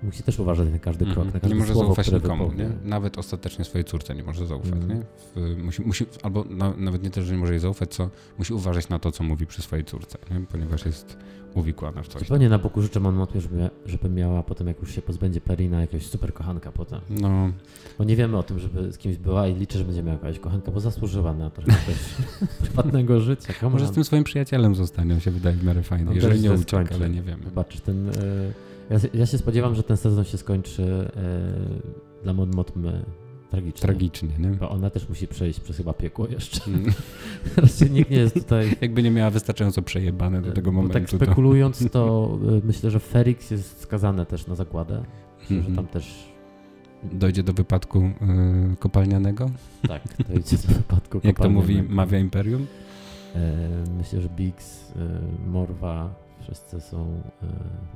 musi też uważać na każdy krok, mm. na każde Nie może słowo, zaufać nikomu, nie? Nawet ostatecznie swojej córce nie może zaufać, mm. nie? W, musi, musi, albo na, nawet nie też, że nie może jej zaufać, co musi uważać na to, co mówi przy swojej córce, nie? Ponieważ jest uwikłana w coś. Zupełnie na boku życzę Monmouth, żeby, żeby miała potem, jak już się pozbędzie Perina, jakiegoś super kochanka potem. No. Bo nie wiemy o tym, żeby z kimś była i liczę, że będzie miała jakaś kochanka, bo zasłużyła na trochę prywatnego życia. Come Może on. z tym swoim przyjacielem zostanie, się wydaje w miarę fajny, no, jeżeli nie uciekł, ale nie wiemy. Zobacz, ten... Y ja, ja, się spodziewam, że ten sezon się skończy e, dla Mon Motmy tragicznie. Tragicznie, nie? Bo ona też musi przejść przez chyba piekło jeszcze. Mm. Raczej nikt nie jest tutaj... Jakby nie miała wystarczająco przejebane do tego momentu. tak spekulując, to, to e, myślę, że Ferix jest skazane też na zakładę. Myślę, mm -hmm. że tam też... Dojdzie do wypadku y, kopalnianego? Tak, dojdzie do wypadku kopalnianego. Jak to mówi Mawia Imperium? Myślę, że Biggs, y, Morwa, wszyscy są, e,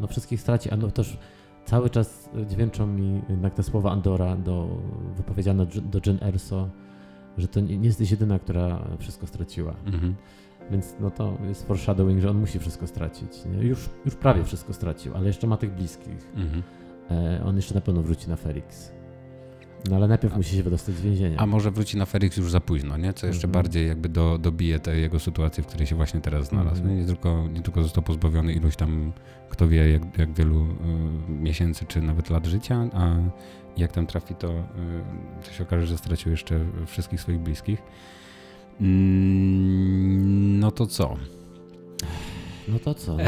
no wszystkich straci, a no też cały czas dźwięczą mi jednak te słowa Andora do, wypowiedziane do Jen Erso, że to nie, nie jesteś jedyna, która wszystko straciła. Mhm. Więc no to jest foreshadowing, że on musi wszystko stracić. Nie? Już, już prawie wszystko stracił, ale jeszcze ma tych bliskich. Mhm. E, on jeszcze na pewno wróci na Felix. No ale najpierw a, musi się wydostać z więzienia. A może wróci na Felix już za późno, nie? Co jeszcze mhm. bardziej jakby do, dobije tę jego sytuację, w której się właśnie teraz znalazł. Mhm. Nie, tylko, nie tylko został pozbawiony iluś tam, kto wie, jak, jak wielu y, miesięcy czy nawet lat życia, a jak tam trafi, to, y, to się okaże, że stracił jeszcze wszystkich swoich bliskich. Mm, no to co? No to co? No?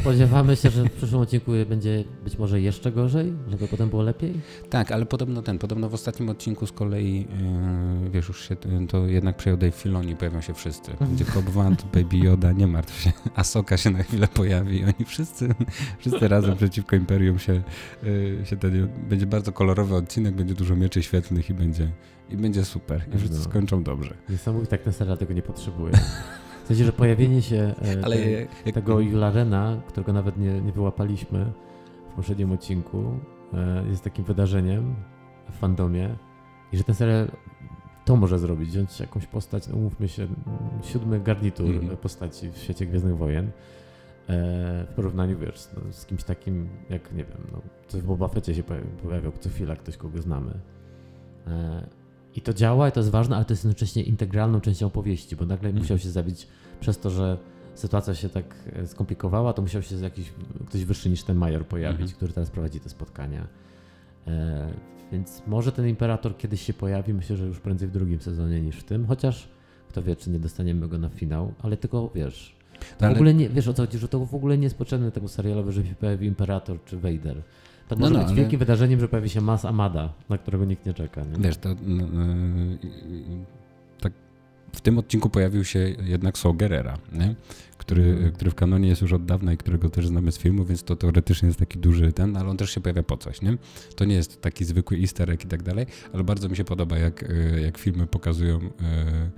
Spodziewamy się, że w przyszłym odcinku będzie być może jeszcze gorzej, żeby potem było lepiej? Tak, ale podobno ten, podobno w ostatnim odcinku z kolei, yy, wiesz, już się to jednak przejął Dave Filoni, pojawią się wszyscy. Będzie Cobb Vanth, Baby Yoda, nie martw się, Asoka się na chwilę pojawi oni wszyscy, wszyscy razem przeciwko Imperium się, yy, się ten, będzie bardzo kolorowy odcinek, będzie dużo mieczy świetlnych i będzie, i będzie super. I wszyscy no. skończą dobrze. Niesamowite, tak ten serial tego nie potrzebuje. W sensie, że pojawienie się e, Ale te, tego Jularena, którego nawet nie, nie wyłapaliśmy w poprzednim odcinku, e, jest takim wydarzeniem w fandomie i że ten serial to może zrobić, wziąć jakąś postać, no umówmy się, siódmy garnitur mm. postaci w świecie Gwiezdnych Wojen e, w porównaniu, wiesz, no, z kimś takim, jak, nie wiem, no, co w Boba Fetcie się pojawiał co chwila ktoś, kogo znamy. I to działa, i to jest ważne, ale to jest jednocześnie integralną częścią opowieści, bo nagle musiał się zabić przez to, że sytuacja się tak e, skomplikowała, to musiał się jakiś ktoś wyższy niż ten major pojawić, mhm. który teraz prowadzi te spotkania. E, więc może ten imperator kiedyś się pojawi, myślę, że już prędzej w drugim sezonie niż w tym, chociaż kto wie, czy nie dostaniemy go na finał, ale tylko wiesz. To ale... w ogóle nie, wiesz o co chodzi, że to w ogóle nie jest potrzebne temu serialowi, żeby się pojawił imperator czy Vader. To może no, no, być wielkim ale... wydarzeniem, że pojawi się Mas Amada, na którego nikt nie czeka. Nie? Wiesz, to no, tak w tym odcinku pojawił się jednak Saul Gerrera, nie? Który, hmm. który w kanonie jest już od dawna i którego też znamy z filmu, więc to teoretycznie jest taki duży ten, ale on też się pojawia po coś, nie? To nie jest taki zwykły easter egg i tak dalej, ale bardzo mi się podoba, jak, e, jak filmy pokazują e,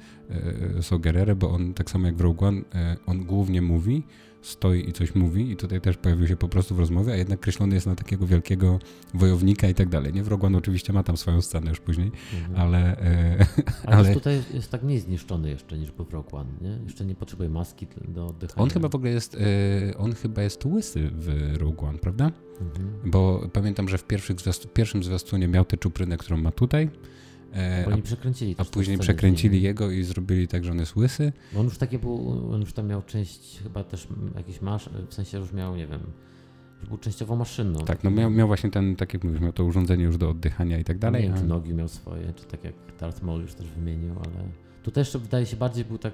e, Saul Gerrera, bo on tak samo jak w Rogue One, e, on głównie mówi, stoi i coś mówi i tutaj też pojawił się po prostu w rozmowie, a jednak kreślony jest na takiego wielkiego wojownika i tak dalej. Nie, Wrogon oczywiście ma tam swoją scenę już później, mhm. ale... E, ale... ale tutaj jest tak mniej zniszczony jeszcze niż był One, nie? Jeszcze nie potrzebuje maski do oddychania. On chyba w ogóle jest, e, on chyba jest łysy w Rogue One, prawda? Mhm. Bo pamiętam, że w pierwszych zwiastu, pierwszym zwiastunie miał tę czuprynę, którą ma tutaj, E, Bo przekręcili. A później przekręcili jego i zrobili tak, że on jest łysy. Bo on już takie był, on już tam miał część chyba też jakiś masz, w sensie już miał, nie wiem, był częściowo maszynną. Tak, no miał, miał właśnie ten, tak jak mówisz, miał to urządzenie już do oddychania i tak dalej. Nie wiem, czy nogi miał swoje, czy tak jak Darth Maul już też wymienił, ale... Tutaj jeszcze wydaje się bardziej był tak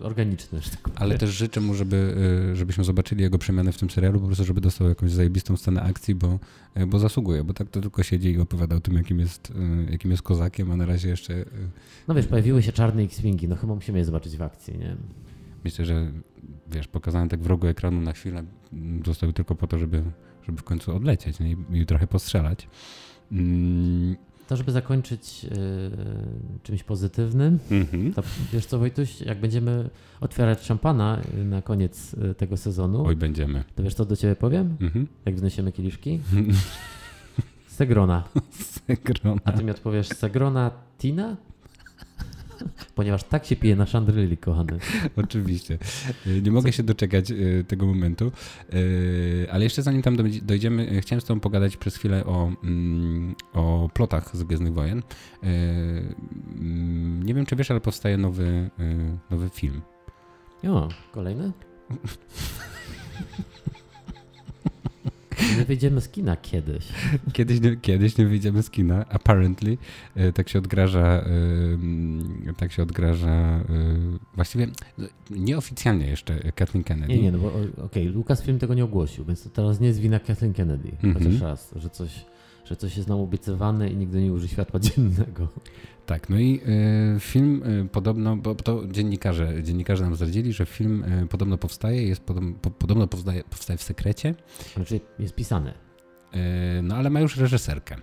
y, organiczny. Tak Ale też życzę mu, żeby, y, żebyśmy zobaczyli jego przemianę w tym serialu, po prostu żeby dostał jakąś zajebistą scenę akcji, bo, y, bo zasługuje, bo tak to tylko siedzi i opowiada o tym, jakim jest, jakim jest kozakiem, a na razie jeszcze... No wiesz, pojawiły się czarne X-Wingi, no chyba musimy je zobaczyć w akcji, nie? Myślę, że wiesz, pokazałem tak w rogu ekranu na chwilę, zostały tylko po to, żeby, żeby w końcu odlecieć nie? I, i trochę postrzelać. Mm, to, żeby zakończyć y, czymś pozytywnym, mm-hmm. to wiesz co Wojtuś, jak będziemy otwierać szampana na koniec y, tego sezonu, Oj, będziemy. To wiesz co do ciebie powiem? Mm-hmm. Jak wnosimy kieliszki? Segrona. Segrona. A ty mi odpowiesz Segrona Tina? Ponieważ tak się pije na Chandrilli, kochany. Oczywiście. Nie mogę się doczekać e, tego momentu. E, ale jeszcze zanim tam dojdziemy, e, chciałem z tobą pogadać przez chwilę o, mm, o plotach z Gwiezdnych Wojen. Mm, nie wiem, czy wiesz, ale powstaje nowy, nowy film. O, kolejny? Nie wyjdziemy z kina kiedyś. Kiedyś nie, kiedyś nie wyjdziemy z kina, apparently. E, tak się odgraża, e, tak się odgraża, e, właściwie nieoficjalnie jeszcze Kathleen Kennedy. Nie, nie, no bo okej, okay, Lucasfilm tego nie ogłosił, więc to teraz nie jest wina Kathleen Kennedy, mm -hmm. chociaż raz, że coś że coś jest nam obiecywane i nigdy nie uży światła dziennego. Tak, no i y, film y, podobno, bo to dziennikarze, dziennikarze nam zdradzili, że film y, podobno powstaje, jest podobno, po, podobno powstaje, powstaje w sekrecie. Znaczy jest pisany. no ale ma już reżyserkę.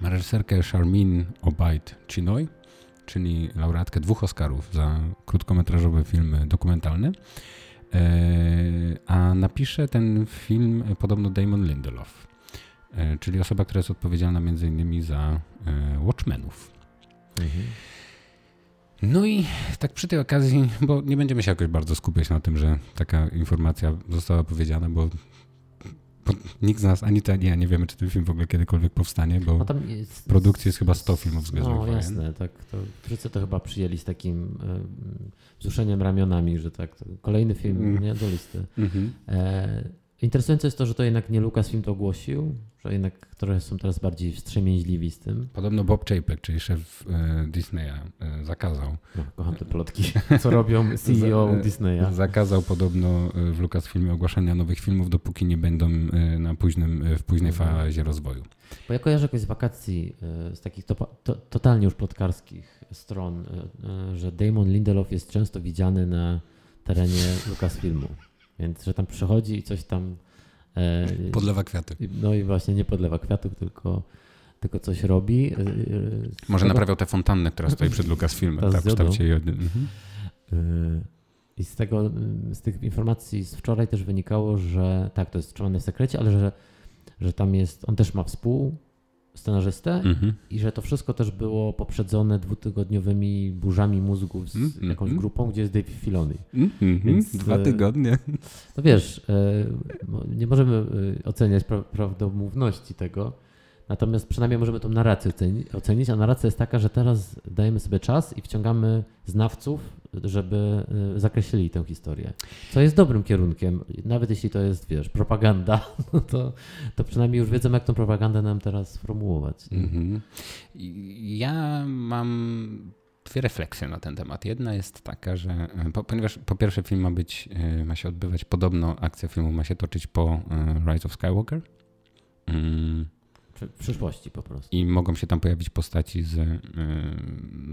Ma reżyserkę Charmin Obaid Chinoy, czyli laureatkę dwóch Oscarów za krótkometrażowe filmy dokumentalne. a napisze ten film podobno Damon Lindelof. E, czyli osoba, która jest odpowiedzialna między innymi za e, Watchmenów. Mhm. No i tak przy tej okazji, bo nie będziemy się jakoś bardzo skupiać na tym, że taka informacja została powiedziana, bo nikt z nas, ani ty, ani ja nie wiemy, czy ten film w ogóle kiedykolwiek powstanie, bo jest, w produkcji jest chyba 100 filmów z Gwiezdnych No jasne, tak. To wszyscy to chyba przyjęli z takim wzruszeniem ramionami, że tak, kolejny film, mm. nie, do listy. Mm -hmm. e, Interesujące jest to, że to jednak nie Lucasfilm to ogłosił, że jednak trochę są teraz bardziej wstrzemięźliwi z tym. Podobno Bob Chapek, czyli szef e, Disneya, e, zakazał. No, kocham te plotki, co robią CEO Disneya. Zakazał podobno w Lucasfilmie ogłaszania nowych filmów, dopóki nie będą e, na późnym, w późnej mhm. fazie rozwoju. Bo ja kojarzę jakoś z wakacji, z takich to, to, totalnie już plotkarskich stron, że Damon Lindelof jest często widziany na terenie Lucasfilmu. Więc, że tam przychodzi i coś tam. E, podlewa kwiaty. No i właśnie nie podlewa kwiatów, tylko, tylko coś robi. E, e Może tego... naprawiał tę fontannę, która stoi przed Lucasfilmem. Tak, w kształcie jody. Mhm. I z tego, z tych informacji z wczoraj też wynikało, że tak, to jest trzymane w sekrecie, ale że, że tam jest, on też ma współ scenarzystę mm-hmm. i że to wszystko też było poprzedzone dwutygodniowymi burzami mózgów z mm-hmm. jakąś grupą, gdzie jest Dave Filoni. Mm-hmm. Więc, Dwa e, tygodnie. No wiesz, e, nie możemy e, oceniać pra- prawdomówności tego, natomiast przynajmniej możemy tą narrację ocenić, a narracja jest taka, że teraz dajemy sobie czas i wciągamy znawców żeby y, zakreślili tę historię. Co jest dobrym kierunkiem, nawet jeśli to jest, wiesz, propaganda, no to, to przynajmniej już wiedzą, jak tą propagandę nam teraz sformułować. Mm-hmm. Ja mam dwie refleksje na ten temat. Jedna jest taka, że po, ponieważ po pierwsze film ma być, y, ma się odbywać, podobno akcja filmu ma się toczyć po y, Rise of Skywalker. Mm. W przyszłości po prostu. I mogą się tam pojawić postaci z,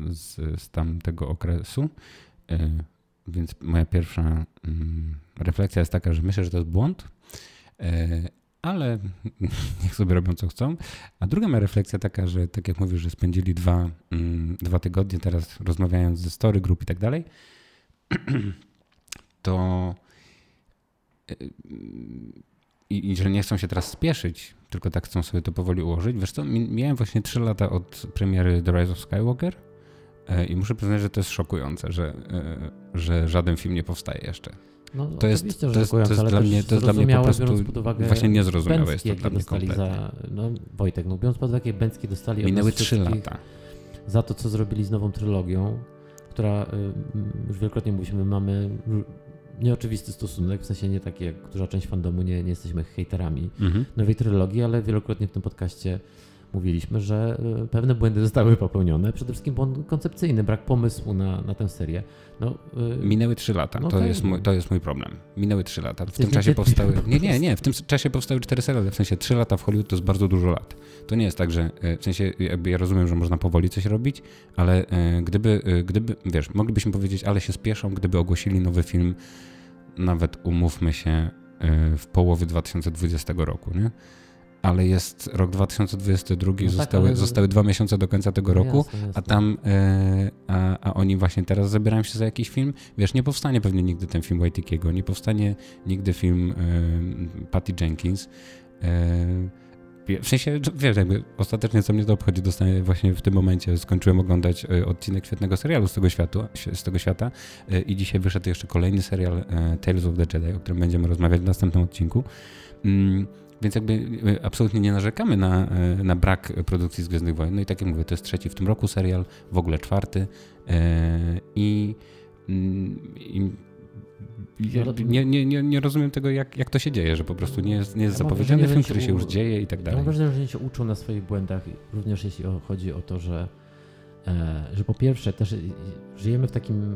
z, z tamtego okresu. E, więc moja pierwsza mm, refleksja jest taka, że myślę, że to jest błąd, e, ale niech sobie robią co chcą. A druga moja refleksja taka, że tak jak mówisz, że spędzili dwa, mm, dwa tygodnie teraz rozmawiając ze story group i tak dalej, to i, i, że nie chcą się teraz spieszyć, tylko tak chcą sobie to powoli ułożyć. Wiesz co, miałem właśnie trzy lata od premiery The Rise of Skywalker E, I muszę przyznać, że to jest szokujące, że, e, że żaden film nie powstaje jeszcze. No, to, jest, to, jest, to jest dla mnie, to jest dla mnie po prostu właśnie niezrozumiałe jest to dla mnie kompletnie. Za, no, Wojtek, no biorąc pod uwagę, jakie Bęcki dostali Minęły trzy lata. Za to, co zrobili z nową trylogią, która, y, już wielokrotnie mówiliśmy, mamy nieoczywisty stosunek, w sensie nie taki jak duża część fandomu, nie, nie jesteśmy hejterami mhm. nowej trylogii, ale wielokrotnie w tym podcaście mówiliśmy, że e, pewne błędy zostały popełnione. Przede wszystkim błąd koncepcyjny, brak pomysłu na, na tę serię. No, yy, Minęły trzy lata. No to, tak. jest mój, to jest mój problem. Minęły trzy lata. W tym czasie powstały. Nie, nie, nie. W tym czasie powstały cztery seriale. W sensie trzy lata w Hollywood to jest bardzo dużo lat. To nie jest tak, że e, w sensie jakby ja rozumiem, że można powoli coś robić, ale gdyby, gdyby, wiesz, moglibyśmy powiedzieć, ale się spieszą, gdyby ogłosili nowy film, nawet umówmy się, w połowie 2020 roku, nie? ale jest rok 2022, no zostały, tak, zostały dwa miesiące do końca tego roku, jasne, jasne. a tam, e, a, a, oni właśnie teraz zabierają się za jakiś film. Wiesz, nie powstanie pewnie nigdy ten film Waitikiego, nie powstanie nigdy film e, Patty Jenkins. E, w sensie, wiesz, jakby ostatecznie co mnie to obchodzi, dostaję właśnie w tym momencie, skończyłem oglądać e, odcinek świetnego serialu z tego, światu, z tego świata e, i dzisiaj wyszedł jeszcze kolejny serial e, Tales of the Jedi, o którym będziemy rozmawiać w następnym odcinku. Mm, więc jakby absolutnie nie narzekamy na, na brak produkcji z Gwiezdnych Wojen. No i tak jak mówię, to jest trzeci w tym roku serial, w ogóle czwarty. I, mm, i nie, nie, nie, nie rozumiem tego, jak, jak to się dzieje, że po prostu nie jest, nie jest ja zapowiedziany film, który się już dzieje i tak dalej. Ja mam wrażenie, że się uczą na swoich błędach, również jeśli chodzi o to, że, że po pierwsze też żyjemy w takim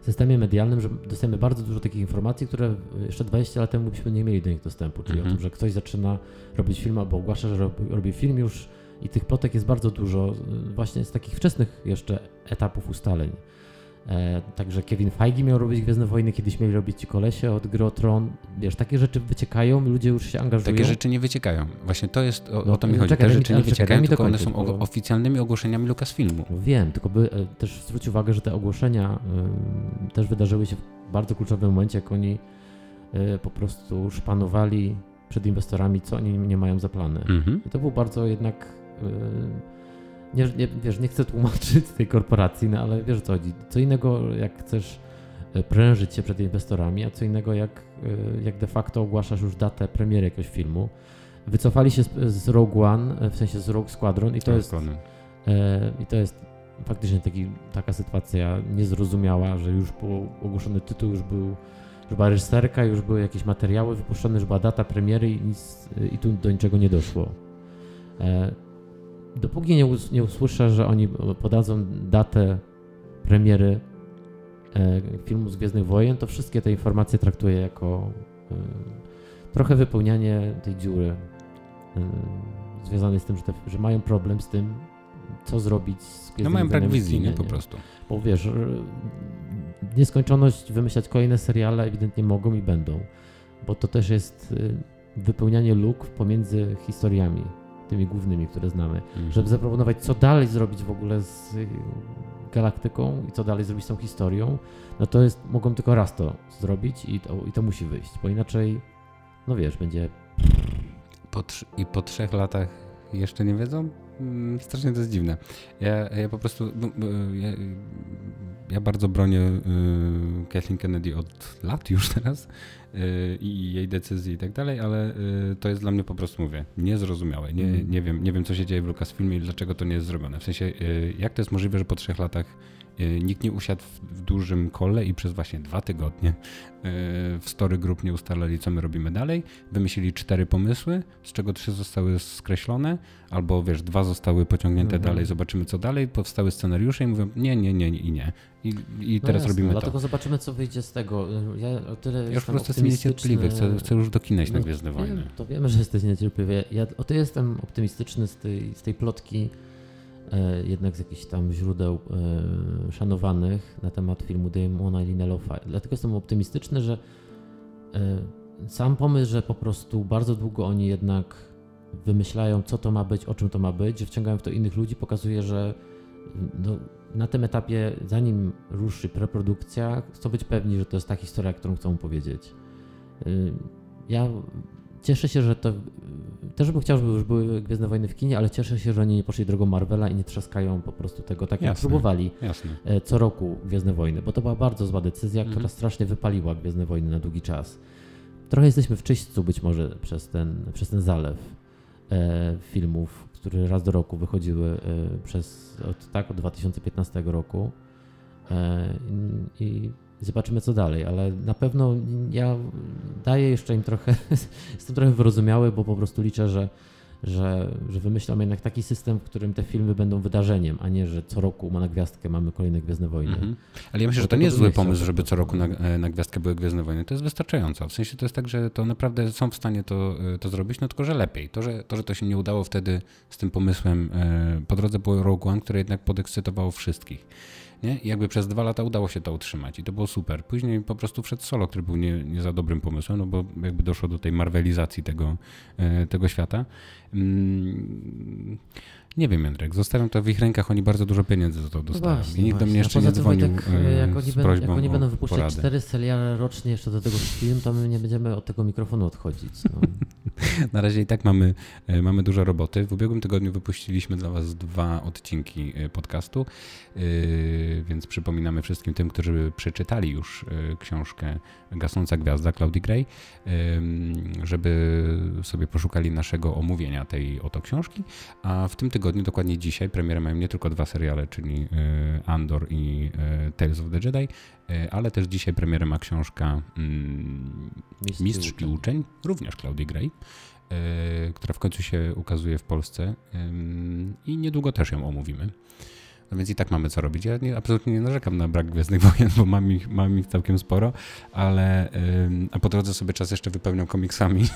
systemie medialnym, że dostajemy bardzo dużo takich informacji, które jeszcze 20 lat temu byśmy nie mieli do nich dostępu. Czyli -hmm. o tym, że ktoś zaczyna robić film albo ogłasza, że robi, robi film już i tych plotek jest bardzo dużo, właśnie z takich wczesnych jeszcze etapów ustaleń. E, także Kevin Feige miał robić Gwiezdne Wojny, kiedyś mieli robić ci kolesie od Grotron. Wiesz, takie rzeczy wyciekają, ludzie już się angażują. Takie rzeczy nie wyciekają. Właśnie to jest, o, no, o to mi chodzi. Czekaj, Te rzeczy nie wyciekają, tylko one są tylko... oficjalnymi ogłoszeniami Lucasfilmu. No wiem, tylko by e, też zwróć uwagę, że te ogłoszenia y, też wydarzyły się w bardzo kluczowym momencie, jak oni y, po prostu szpanowali przed inwestorami, co oni nie mają za plany. Mm -hmm. I to był bardzo jednak... Y, nie, nie, wiesz, nie chcę tłumaczyć tej korporacji, no ale wiesz co chodzi. Co innego, jak chcesz prężyć się przed inwestorami, a co innego jak, jak de facto ogłaszasz już datę premiery jakiegoś filmu. Wycofali się z, z Rogue One, w sensie z Rogue Squadron i to jest i to jest faktycznie taki, taka sytuacja niezrozumiała, że już był ogłoszony tytuł, już był już była reżyserka, już były jakieś materiały wypuszczone, już była data premiery i, nic, i tu do niczego nie doszło. E, dopóki nie, us, nie usłyszę, że oni podadzą datę premiery e, filmu z Gwiezdnych Wojen, to wszystkie te informacje traktuję jako e, trochę wypełnianie tej dziury e, związanej z tym, że, te, że mają problem z tym, co zrobić z No mają brak wizji, nie? Po prostu. Bo wiesz, nieskończoność wymyślać kolejne seriale ewidentnie mogą i będą, bo to też jest y, wypełnianie luk pomiędzy historiami, tymi głównymi, które znamy, mhm. żeby zaproponować, co dalej zrobić w ogóle z y, galaktyką i co dalej zrobić z tą historią, no to jest, mogą tylko raz to zrobić i to, i to musi wyjść, bo inaczej, no wiesz, będzie... Po I po trzech latach jeszcze nie wiedzą? Mm, strasznie to jest dziwne. Ja, ja po prostu. Ja, ja bardzo bronię y, Kathleen Kennedy od lat już teraz y, i jej decyzji i tak dalej, ale y, to jest dla mnie po prostu, mówię, niezrozumiałe. Nie, mm. nie, wiem, nie wiem, co się dzieje w Lucasfilmie i dlaczego to nie jest zrobione. W sensie, jak to jest możliwe, że po trzech latach nikt nie usiadł w, dużym kole i przez właśnie dwa tygodnie y, w story group nie ustalali, co my robimy dalej. Wymyślili cztery pomysły, z czego trzy zostały skreślone, albo wiesz, dwa zostały pociągnięte mhm. dalej, zobaczymy co dalej. Powstały scenariusze i mówią nie, nie, nie i nie. I, i no teraz jasne, robimy dlatego to. Dlatego zobaczymy, co wyjdzie z tego. Ja o tyle ja już po prostu jestem niecierpliwy, chcę, chcę już do kina iść no, na Gwiezdne Wojny. to wiemy, że jesteś niecierpliwy. Ja o tyle jestem optymistyczny z tej, z tej plotki, E, jednak z jakichś tam źródeł e, szanowanych na temat filmu Damona i Linelofa. Dlatego jestem optymistyczny, że e, sam pomysł, że po prostu bardzo długo oni jednak wymyślają, co to ma być, o czym to ma być, że wciągają w to innych ludzi, pokazuje, że no, na tym etapie, zanim ruszy preprodukcja, chcą być pewni, że to jest ta historia, którą chcą powiedzieć. Ja cieszę się, że to. Też bym chciał, żeby już były Gwiezdne Wojny w kinie, ale cieszę się, że oni nie poszli drogą Marvela i nie trzaskają po prostu tego, tak jak jasne, próbowali jasne. E, co roku Gwiezdne Wojny, bo to była bardzo zła decyzja, mhm. która strasznie wypaliła Gwiezdne Wojny na długi czas. Trochę jesteśmy w czyśćcu być może przez ten, przez ten zalew e, filmów, które raz do roku wychodziły e, przez, od, tak, od 2015 roku. E, I Zobaczymy, co dalej, ale na pewno ja daję jeszcze im trochę, jestem trochę wyrozumiały, bo po prostu liczę, że, że, że wymyślam jednak taki system, w którym te filmy będą wydarzeniem, a nie, że co roku ma na gwiazdkę mamy kolejne Gwiezdne Wojny. Mhm. Ale ja myślę, że to nie jest zły pomysł, żeby co roku na, e, na gwiazdkę były Gwiezdne Wojny. To jest wystarczająco. W sensie to jest tak, że to naprawdę są w stanie to, e, to zrobić, no tylko, że lepiej. To że, to, że to się nie udało wtedy z tym pomysłem, e, po drodze było Rogue One, które jednak podekscytowało wszystkich. Nie? I jakby przez dwa lata udało się to utrzymać i to było super. Później po prostu wszedł solo, który był nie, nie za dobrym pomysłem, no bo jakby doszło do tej marvelizacji tego, e, tego świata. Mm, nie wiem, Jędrek, zostawiam to w ich rękach, oni bardzo dużo pieniędzy za to dostają. No I nikt do mnie jeszcze nie dzwonił tak, jak, oni będą, jak oni będą wypuszczać porady. cztery seriale rocznie jeszcze do tego film, to my nie będziemy od tego mikrofonu odchodzić. No. Na razie i tak mamy, e, mamy dużo roboty. W ubiegłym tygodniu wypuściliśmy dla Was dwa odcinki e, podcastu, e, więc przypominamy wszystkim tym, którzy przeczytali już książkę Gasnąca Gwiazda Claudii Gray, żeby sobie poszukali naszego omówienia tej oto książki. A w tym tygodniu, dokładnie dzisiaj, premierę mają nie tylko dwa seriale, czyli Andor i Tales of the Jedi, ale też dzisiaj premierę ma książka mm, Mistrz, Mistrz i Uczeń, również Claudii Gray. E, która w końcu się ukazuje w Polsce i niedługo też ją omówimy. No więc i tak mamy co robić. Ja nie, absolutnie nie narzekam na brak Gwiezdnych Wojen, bo mam ich, mam ich całkiem sporo, ale a po drodze sobie czas jeszcze wypełniam komiksami.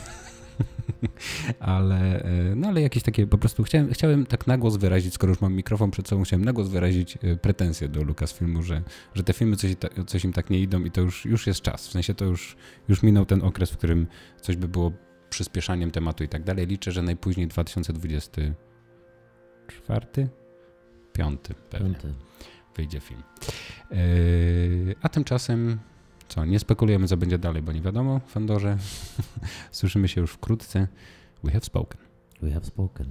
ale, e, no ale jakieś takie, po prostu chciałem, chciałem tak na głos wyrazić, skoro już mam mikrofon przed sobą, chciałem na głos wyrazić e, pretensje do Lucasfilmu, że, że te filmy coś, coś im tak nie idą i to już, już jest czas. W sensie to już, już minął ten okres, w którym coś by było przyspieszaniem tematu i tak dalej. Liczę, że najpóźniej 2024, 5 pewnie Piąty. wyjdzie film. Yy, a tymczasem co, nie spekulujemy, co będzie dalej, bo nie wiadomo Fandorze. Słyszymy się już wkrótce. We have spoken. We have spoken.